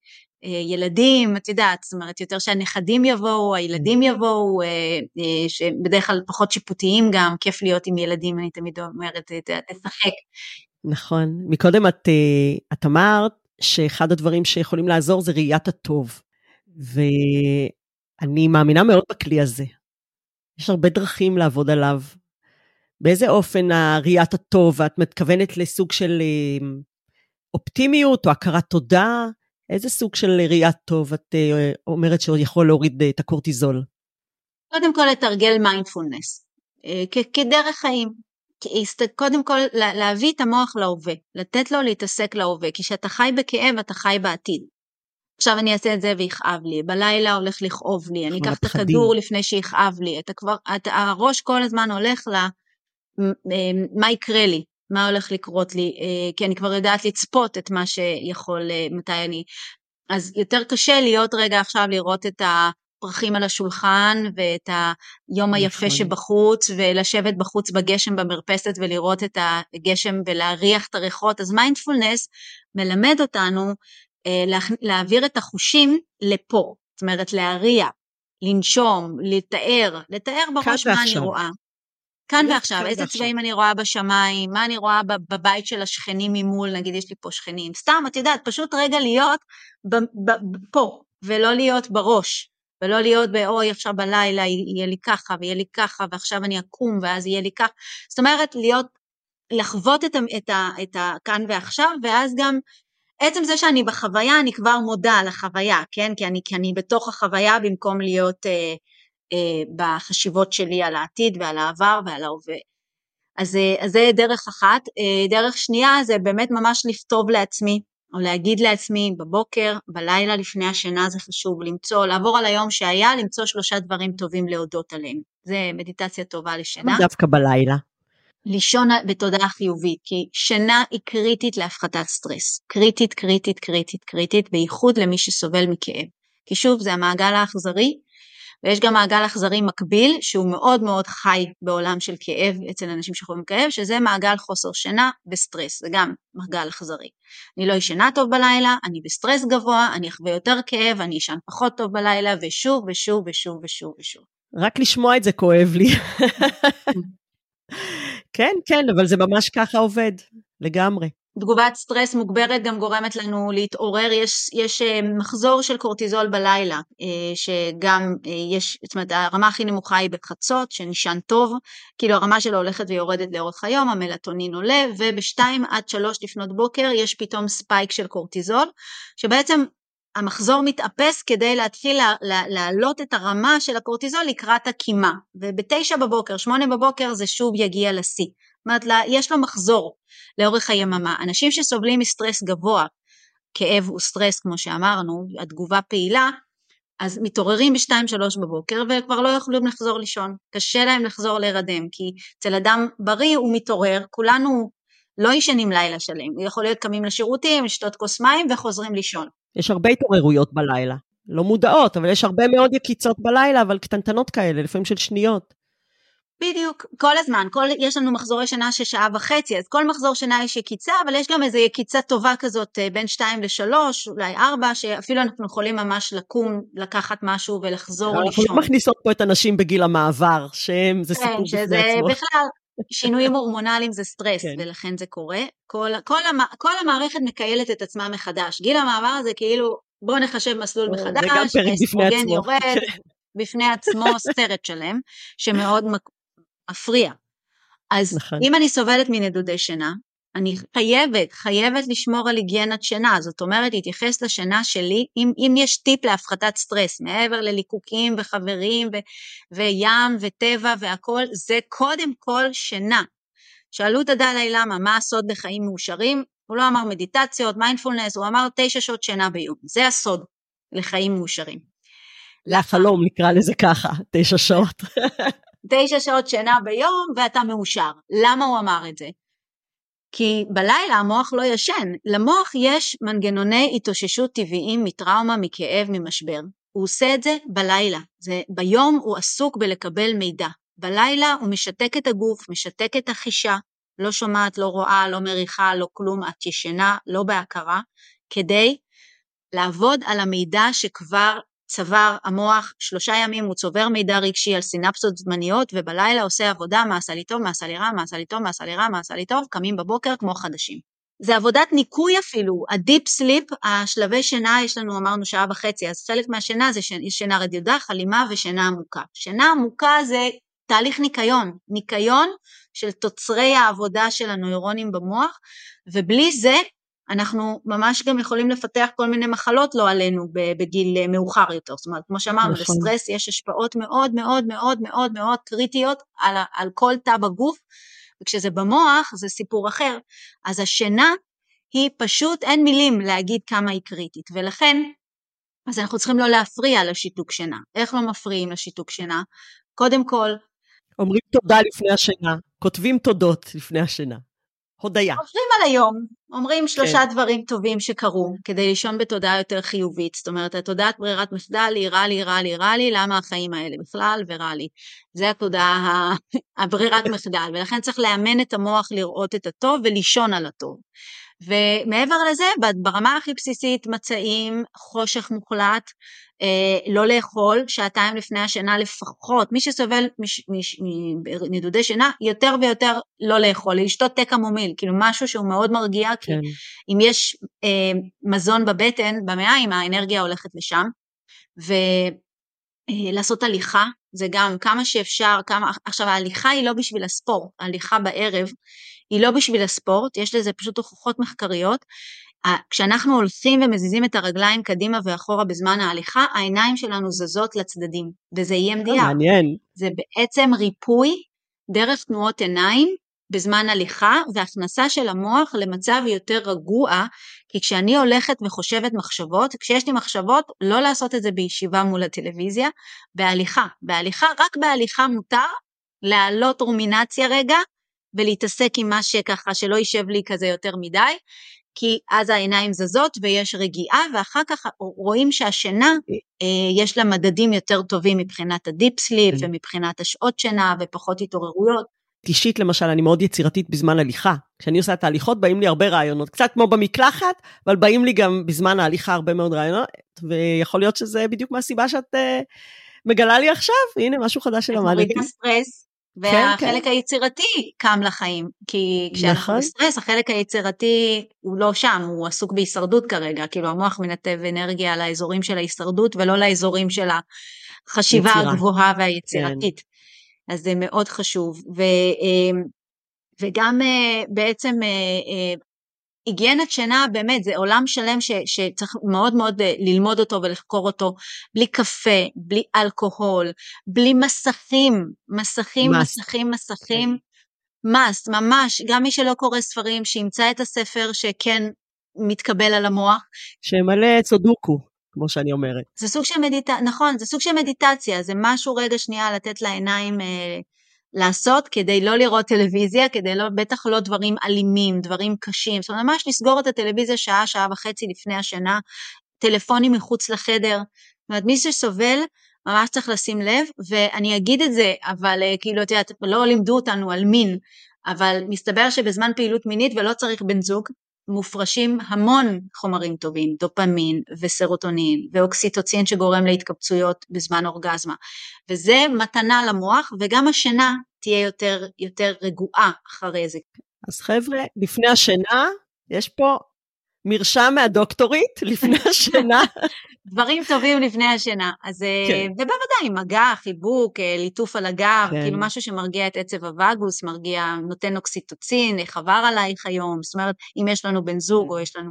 C: אה, ילדים, את יודעת, זאת אומרת, יותר שהנכדים יבואו, הילדים יבואו, שבדרך כלל פחות שיפוטיים גם, כיף להיות עם ילדים, אני תמיד אומרת, תשחק.
B: נכון. מקודם את, את אמרת שאחד הדברים שיכולים לעזור זה ראיית הטוב, ואני מאמינה מאוד בכלי הזה. יש הרבה דרכים לעבוד עליו, באיזה אופן הראיית הטוב, את מתכוונת לסוג של אה, אופטימיות או הכרת תודה? איזה סוג של ראיית טוב את אה, אומרת שיכול להוריד אה, את הקורטיזול?
C: קודם כל לתרגל מיינדפולנס, כדרך חיים. קודם כל להביא את המוח להווה, לתת לו להתעסק להווה, כי כשאתה חי בכאב אתה חי בעתיד. עכשיו אני אעשה את זה ויכאב לי, בלילה הולך לכאוב לי, אני אקח את הכדור לפני שיכאב לי, אתה כבר, אתה, הראש כל הזמן הולך ל... מה יקרה לי, מה הולך לקרות לי, אה, כי אני כבר יודעת לצפות את מה שיכול, אה, מתי אני, אז יותר קשה להיות רגע עכשיו לראות את פרחים על השולחן ואת היום היפה נכון. שבחוץ ולשבת בחוץ בגשם במרפסת ולראות את הגשם ולהריח את הריחות, אז מיינדפולנס מלמד אותנו אה, לה, להעביר את החושים לפה, זאת אומרת להריע, לנשום, לתאר, לתאר בראש מה אני רואה. כאן ועכשיו, איזה צבעים אני רואה בשמיים, מה אני רואה בבית של השכנים ממול, נגיד יש לי פה שכנים, סתם, את יודעת, פשוט רגע להיות ב- ב- פה, ולא להיות בראש, ולא להיות באוי עכשיו בלילה יהיה לי ככה ויהיה לי ככה ועכשיו אני אקום ואז יהיה לי ככה, זאת אומרת להיות, לחוות את, את, את הכאן ועכשיו ואז גם עצם זה שאני בחוויה אני כבר מודה על החוויה, כן? כי אני, כי אני בתוך החוויה במקום להיות אה, בחשיבות שלי על העתיד ועל העבר ועל ההווה. אז, אה, אז זה דרך אחת. אה, דרך שנייה זה באמת ממש לכתוב לעצמי או להגיד לעצמי בבוקר, בלילה לפני השינה זה חשוב, למצוא, לעבור על היום שהיה, למצוא שלושה דברים טובים להודות עליהם. זה מדיטציה טובה לשינה.
B: דווקא בלילה.
C: לישון בתודעה חיובית, כי שינה היא קריטית להפחתת סטרס. קריטית, קריטית, קריטית, קריטית, בייחוד למי שסובל מכאב. כי שוב, זה המעגל האכזרי ויש גם מעגל אכזרי מקביל שהוא מאוד מאוד חי בעולם של כאב אצל אנשים שחווים כאב, שזה מעגל חוסר שינה וסטרס, זה גם מעגל אכזרי. אני לא ישנה טוב בלילה, אני בסטרס גבוה, אני אחווה יותר כאב, אני אשן פחות טוב בלילה, ושוב ושוב ושוב ושוב ושוב.
B: רק לשמוע את זה כואב לי. כן, כן, אבל זה ממש ככה עובד, לגמרי.
C: תגובת סטרס מוגברת גם גורמת לנו להתעורר, יש, יש אה, מחזור של קורטיזול בלילה, אה, שגם אה, יש, זאת אומרת הרמה הכי נמוכה היא בחצות, שנשען טוב, כאילו הרמה שלו הולכת ויורדת לאורך היום, המלטונין עולה, ובשתיים עד שלוש לפנות בוקר יש פתאום ספייק של קורטיזול, שבעצם המחזור מתאפס כדי להתחיל להעלות את הרמה של הקורטיזול לקראת הקימה, ובתשע בבוקר, שמונה בבוקר זה שוב יגיע לשיא. אומרת, יש לו מחזור לאורך היממה. אנשים שסובלים מסטרס גבוה, כאב וסטרס כמו שאמרנו, התגובה פעילה, אז מתעוררים ב-2-3 בבוקר וכבר לא יכולים לחזור לישון. קשה להם לחזור להירדם, כי אצל אדם בריא הוא מתעורר, כולנו לא ישנים לילה שלם, הוא יכול להיות קמים לשירותים, לשתות כוס מים וחוזרים לישון.
B: יש הרבה התעוררויות בלילה. לא מודעות, אבל יש הרבה מאוד יקיצות בלילה, אבל קטנטנות כאלה, לפעמים של שניות.
C: בדיוק, כל הזמן, כל, יש לנו מחזורי שינה של שעה וחצי, אז כל מחזור שינה יש יקיצה, אבל יש גם איזו יקיצה טובה כזאת אה, בין שתיים לשלוש, אולי ארבע, שאפילו אנחנו יכולים ממש לקום, לקחת משהו ולחזור לישון.
B: אנחנו לא מכניסות פה את הנשים בגיל המעבר, שהם, זה כן, סיפור
C: בפני עצמו. כן, בכלל, שינויים הורמונליים זה סטרס, כן. ולכן זה קורה. כל, כל, המ, כל המערכת מקהלת את עצמה מחדש. גיל המעבר זה כאילו, בואו נחשב מסלול מחדש,
B: פרק בפני עצמו.
C: יורד, בפני עצמו סרט שלם, שמאוד מפריע. אז נכון. אם אני סובלת מנדודי שינה, אני חייבת, חייבת לשמור על היגיינת שינה, זאת אומרת להתייחס לשינה שלי, אם, אם יש טיפ להפחתת סטרס, מעבר לליקוקים וחברים ו, וים וטבע והכל, זה קודם כל שינה. שאלו את הדלאי למה, מה הסוד לחיים מאושרים? הוא לא אמר מדיטציות, מיינדפולנס, הוא אמר תשע שעות שינה ביום, זה הסוד לחיים מאושרים.
B: לחלום נקרא לזה ככה, תשע שעות.
C: תשע שעות שינה ביום ואתה מאושר. למה הוא אמר את זה? כי בלילה המוח לא ישן, למוח יש מנגנוני התאוששות טבעיים מטראומה, מכאב, ממשבר. הוא עושה את זה בלילה, זה, ביום הוא עסוק בלקבל מידע. בלילה הוא משתק את הגוף, משתק את החישה, לא שומעת, לא רואה, לא מריחה, לא כלום, את ישנה, לא בהכרה, כדי לעבוד על המידע שכבר צוואר המוח, שלושה ימים הוא צובר מידע רגשי על סינפסות זמניות ובלילה עושה עבודה מה עשה לי טוב, מה עשה לי רע, מה עשה לי טוב, מה עשה לי רע, מה עשה לי טוב, קמים בבוקר כמו חדשים. זה עבודת ניקוי אפילו, הדיפ סליפ, השלבי שינה יש לנו אמרנו שעה וחצי, אז חלק מהשינה זה שינה רדיודה, חלימה ושינה עמוקה. שינה עמוקה זה תהליך ניקיון, ניקיון של תוצרי העבודה של הנוירונים במוח, ובלי זה אנחנו ממש גם יכולים לפתח כל מיני מחלות לא עלינו בגיל אה, מאוחר יותר. זאת אומרת, כמו שאמרנו, נכון. לסטרס יש השפעות מאוד מאוד מאוד מאוד מאוד קריטיות על, על כל תא בגוף, וכשזה במוח זה סיפור אחר. אז השינה היא פשוט, אין מילים להגיד כמה היא קריטית, ולכן, אז אנחנו צריכים לא להפריע לשיתוק שינה. איך לא מפריעים לשיתוק שינה? קודם כל,
B: אומרים תודה לפני השינה, כותבים תודות לפני השינה. הודיה.
C: עוברים על היום, אומרים שלושה כן. דברים טובים שקרו כדי לישון בתודעה יותר חיובית. זאת אומרת, התודעת ברירת מחדל היא רע לי, רע לי, רע לי, למה החיים האלה בכלל ורע לי. זה התודעה, הברירת מחדל, ולכן צריך לאמן את המוח לראות את הטוב ולישון על הטוב. ומעבר לזה, ברמה הכי בסיסית, מצעים, חושך מוחלט, אה, לא לאכול שעתיים לפני השינה לפחות, מי שסובל מנדודי שינה, יותר ויותר לא לאכול, לשתות תה קמומיל, כאילו משהו שהוא מאוד מרגיע, כן. כי אם יש אה, מזון בבטן, במעיים, האנרגיה הולכת לשם, ולעשות אה, הליכה, זה גם כמה שאפשר, כמה, עכשיו ההליכה היא לא בשביל הספורט, ההליכה בערב היא לא בשביל הספורט, יש לזה פשוט הוכחות מחקריות. כשאנחנו הולכים ומזיזים את הרגליים קדימה ואחורה בזמן ההליכה, העיניים שלנו זזות לצדדים, וזה EMDR.
B: מעניין.
C: זה בעצם ריפוי דרך תנועות עיניים בזמן הליכה והכנסה של המוח למצב יותר רגוע, כי כשאני הולכת וחושבת מחשבות, כשיש לי מחשבות, לא לעשות את זה בישיבה מול הטלוויזיה, בהליכה. בהליכה, רק בהליכה מותר להעלות רומינציה רגע ולהתעסק עם מה שככה שלא יישב לי כזה יותר מדי, כי אז העיניים זזות ויש רגיעה ואחר כך רואים שהשינה אה, יש לה מדדים יותר טובים מבחינת הדיפ סליפ כן. ומבחינת השעות שינה ופחות התעוררויות.
B: אישית למשל, אני מאוד יצירתית בזמן הליכה. כשאני עושה את ההליכות, באים לי הרבה רעיונות. קצת כמו במקלחת, אבל באים לי גם בזמן ההליכה הרבה מאוד רעיונות, ויכול להיות שזה בדיוק מהסיבה שאת uh, מגלה לי עכשיו. הנה, משהו חדש שלמדתי. מורידה
C: סטרס, והחלק כן, כן. היצירתי קם לחיים, כי כשאנחנו נכון. בסטרס החלק היצירתי הוא לא שם, הוא עסוק בהישרדות כרגע, כאילו המוח מנתב אנרגיה לאזורים של ההישרדות ולא לאזורים של החשיבה יצירה. הגבוהה והיצירתית. כן. אז זה מאוד חשוב. ו, אה, וגם אה, בעצם אה, היגיינת שינה באמת זה עולם שלם ש, שצריך מאוד מאוד אה, ללמוד אותו ולחקור אותו בלי קפה, בלי אלכוהול, בלי מסכים, מסכים, מס. מסכים, מסכים, מס, כן. ממש, גם מי שלא קורא ספרים שימצא את הספר שכן מתקבל על המוח.
B: שמלא צודוקו. כמו שאני אומרת.
C: זה סוג של מדיטציה, נכון, זה סוג של מדיטציה, זה משהו רגע שנייה לתת לעיניים אה, לעשות כדי לא לראות טלוויזיה, כדי לא, בטח לא דברים אלימים, דברים קשים, זאת אומרת ממש לסגור את הטלוויזיה שעה, שעה וחצי לפני השינה, טלפונים מחוץ לחדר, זאת אומרת מי שסובל ממש צריך לשים לב, ואני אגיד את זה, אבל אה, כאילו את יודעת, לא לימדו אותנו על מין, אבל מסתבר שבזמן פעילות מינית ולא צריך בן זוג, מופרשים המון חומרים טובים, דופמין וסרוטונין ואוקסיטוצין שגורם להתקבצויות בזמן אורגזמה. וזה מתנה למוח וגם השינה תהיה יותר, יותר רגועה אחרי זה.
B: אז חבר'ה, לפני השינה יש פה מרשם מהדוקטורית לפני השינה.
C: דברים טובים לפני השינה. אז אה, כן. ובוודאי, מגע, חיבוק, אה, ליטוף על הגב, כן. כאילו משהו שמרגיע את עצב הווגוס, מרגיע, נותן אוקסיטוצין, עבר עלייך היום, זאת אומרת, אם יש לנו בן זוג או יש לנו...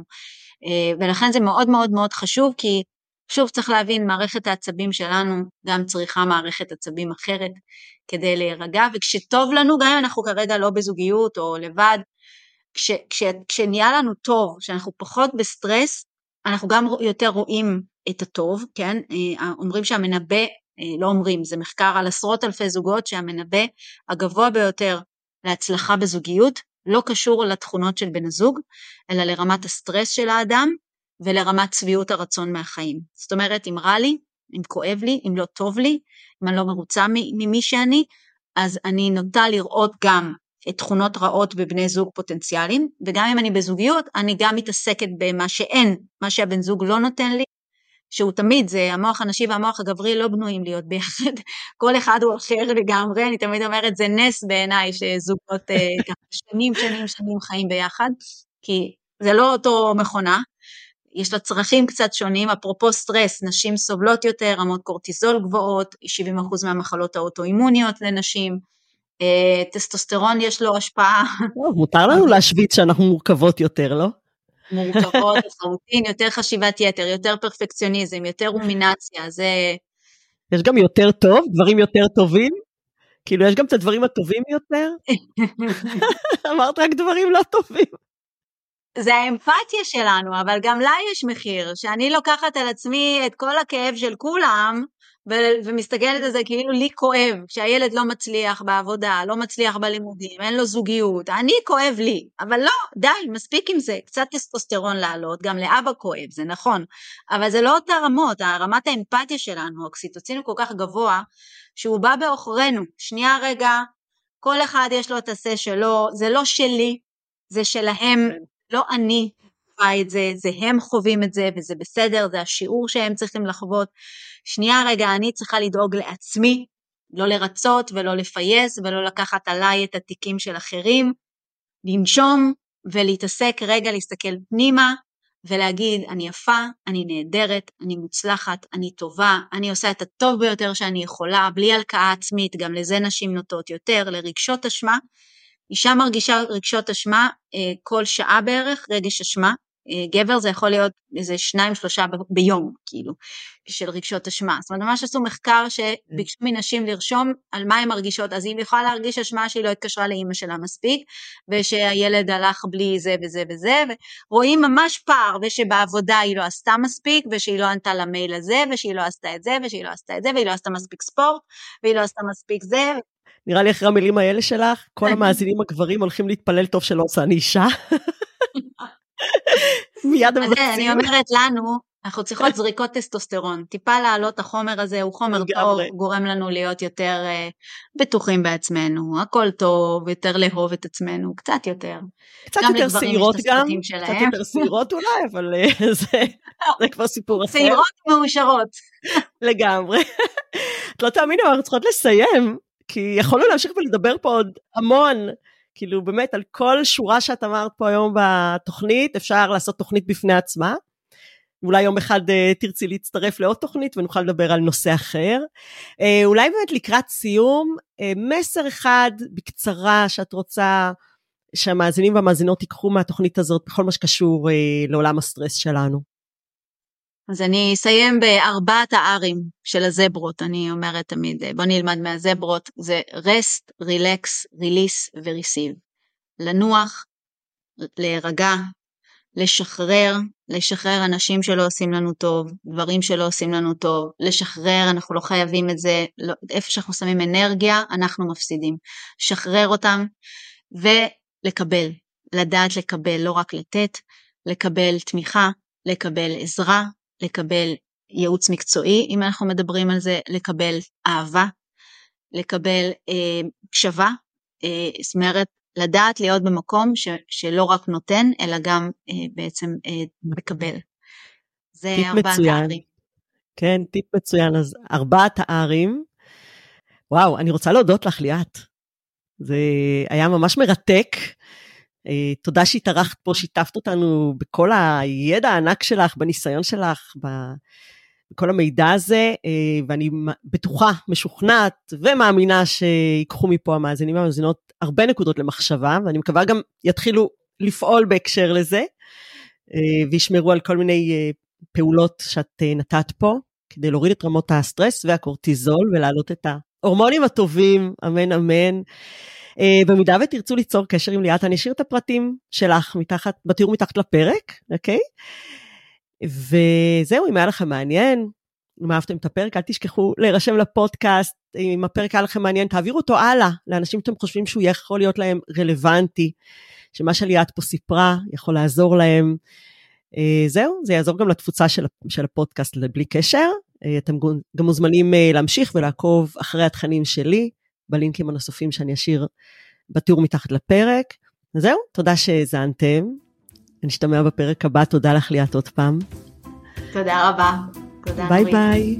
C: אה, ולכן זה מאוד מאוד מאוד חשוב, כי שוב צריך להבין, מערכת העצבים שלנו גם צריכה מערכת עצבים אחרת כדי להירגע, וכשטוב לנו, גם אם אנחנו כרגע לא בזוגיות או לבד, כש, כש, כשנהיה לנו טוב, כשאנחנו פחות בסטרס, אנחנו גם יותר רואים את הטוב, כן? אה, אומרים שהמנבא, אה, לא אומרים, זה מחקר על עשרות אלפי זוגות שהמנבא הגבוה ביותר להצלחה בזוגיות לא קשור לתכונות של בן הזוג, אלא לרמת הסטרס של האדם ולרמת שביעות הרצון מהחיים. זאת אומרת, אם רע לי, אם כואב לי, אם לא טוב לי, אם אני לא מרוצה ממי שאני, אז אני נוטה לראות גם תכונות רעות בבני זוג פוטנציאליים, וגם אם אני בזוגיות, אני גם מתעסקת במה שאין, מה שהבן זוג לא נותן לי, שהוא תמיד, זה המוח הנשי והמוח הגברי לא בנויים להיות ביחד, כל אחד הוא אחר לגמרי, אני תמיד אומרת זה נס בעיניי שזוגות אה, ככה שנים שנים שנים חיים ביחד, כי זה לא אותו מכונה, יש לה צרכים קצת שונים, אפרופו סטרס, נשים סובלות יותר, רמות קורטיזול גבוהות, 70% מהמחלות האוטואימוניות לנשים, טסטוסטרון יש לו השפעה.
B: מותר לנו להשוויץ שאנחנו מורכבות יותר, לא?
C: מורכבות לחלוטין, יותר חשיבת יתר, יותר פרפקציוניזם, יותר רומינציה, זה...
B: יש גם יותר טוב, דברים יותר טובים? כאילו, יש גם את הדברים הטובים יותר? אמרת רק דברים לא טובים.
C: זה האמפתיה שלנו, אבל גם לה יש מחיר, שאני לוקחת על עצמי את כל הכאב של כולם, ו- ומסתכלת על זה כאילו לי כואב, כשהילד לא מצליח בעבודה, לא מצליח בלימודים, אין לו זוגיות, אני כואב לי, אבל לא, די, מספיק עם זה, קצת טסטוסטרון לעלות, גם לאבא כואב, זה נכון, אבל זה לא אותה רמות, רמת האמפתיה שלנו, האוקסיטוצין הוא כל כך גבוה, שהוא בא בעוכרינו, שנייה רגע, כל אחד יש לו את השה שלו, זה לא שלי, זה שלהם, לא אני את זה, זה הם חווים את זה וזה בסדר, זה השיעור שהם צריכים לחוות. שנייה רגע, אני צריכה לדאוג לעצמי, לא לרצות ולא לפייס ולא לקחת עליי את התיקים של אחרים, לנשום ולהתעסק רגע, להסתכל פנימה ולהגיד, אני יפה, אני נהדרת, אני מוצלחת, אני טובה, אני עושה את הטוב ביותר שאני יכולה, בלי הלקאה עצמית, גם לזה נשים נוטות יותר, לרגשות אשמה. אישה מרגישה רגשות אשמה אה, כל שעה בערך, רגש אשמה, גבר זה יכול להיות איזה שניים שלושה ביום כאילו של רגשות אשמה. זאת אומרת ממש עשו מחקר שביקשו מנשים לרשום על מה הן מרגישות. אז היא יכולה להרגיש אשמה שהיא לא התקשרה לאימא שלה מספיק ושהילד הלך בלי זה וזה וזה ורואים ממש פער ושבעבודה היא לא עשתה מספיק ושהיא לא ענתה למייל הזה ושהיא לא עשתה את זה ושהיא לא עשתה את זה והיא לא עשתה מספיק ספורט והיא לא עשתה מספיק זה.
B: נראה לי אחרי המילים האלה שלך, כל המאזינים הגברים הולכים להתפלל טוב שלא עושה אני אישה.
C: מיד הם מבצעים. אני אומרת לנו, אנחנו צריכות זריקות טסטוסטרון. טיפה להעלות החומר הזה, הוא חומר טוב, גורם לנו להיות יותר uh, בטוחים בעצמנו, הכל טוב, יותר לאהוב את עצמנו, קצת יותר.
B: קצת יותר שעירות גם, קצת יותר שעירות אולי, אבל uh, זה, זה כבר סיפור אחר.
C: שעירות מאושרות.
B: לגמרי. את לא תאמינו, אנחנו צריכות לסיים, כי יכולנו להמשיך ולדבר פה עוד המון. כאילו באמת על כל שורה שאת אמרת פה היום בתוכנית, אפשר לעשות תוכנית בפני עצמה. אולי יום אחד uh, תרצי להצטרף לעוד תוכנית ונוכל לדבר על נושא אחר. Uh, אולי באמת לקראת סיום, uh, מסר אחד בקצרה שאת רוצה שהמאזינים והמאזינות ייקחו מהתוכנית הזאת בכל מה שקשור uh, לעולם הסטרס שלנו.
C: אז אני אסיים בארבעת הארים של הזברות, אני אומרת תמיד, בוא נלמד מהזברות, זה rest, relax, release ו-receive. לנוח, להירגע, לשחרר, לשחרר אנשים שלא עושים לנו טוב, דברים שלא עושים לנו טוב, לשחרר, אנחנו לא חייבים את זה, לא, איפה שאנחנו שמים אנרגיה, אנחנו מפסידים. שחרר אותם ולקבל, לדעת לקבל, לא רק לתת, לקבל תמיכה, לקבל עזרה, לקבל ייעוץ מקצועי, אם אנחנו מדברים על זה, לקבל אהבה, לקבל אה, הקשבה, אה, זאת אומרת, לדעת להיות במקום ש, שלא רק נותן, אלא גם אה, בעצם אה, מקבל. זה ארבעת הערים.
B: כן, טיפ מצוין. אז ארבעת הערים. וואו, אני רוצה להודות לך, ליאת. זה היה ממש מרתק. אה, תודה שהתארחת פה, שיתפת אותנו בכל הידע הענק שלך, בניסיון שלך, בכל המידע הזה, אה, ואני בטוחה, משוכנעת ומאמינה שיקחו מפה המאזינים והמאזינות הרבה נקודות למחשבה, ואני מקווה גם יתחילו לפעול בהקשר לזה, אה, וישמרו על כל מיני פעולות שאת נתת פה, כדי להוריד את רמות הסטרס והקורטיזול ולהעלות את ההורמונים הטובים, אמן אמן. Uh, במידה ותרצו ליצור קשר עם ליאת, אני אשאיר את הפרטים שלך מתחת, בתיאור מתחת לפרק, אוקיי? וזהו, אם היה לכם מעניין, אם אהבתם את הפרק, אל תשכחו להירשם לפודקאסט, אם הפרק היה לכם מעניין, תעבירו אותו הלאה לאנשים שאתם חושבים שהוא יכול להיות להם רלוונטי, שמה שליאת פה סיפרה יכול לעזור להם. Uh, זהו, זה יעזור גם לתפוצה של, של הפודקאסט בלי קשר. Uh, אתם גם מוזמנים להמשיך ולעקוב אחרי התכנים שלי. בלינקים הנוספים שאני אשאיר בתיאור מתחת לפרק. זהו, תודה שהאזנתם. נשתמע בפרק הבא, תודה לך ליאת עוד פעם.
C: תודה רבה. תודה
B: ביי ביי.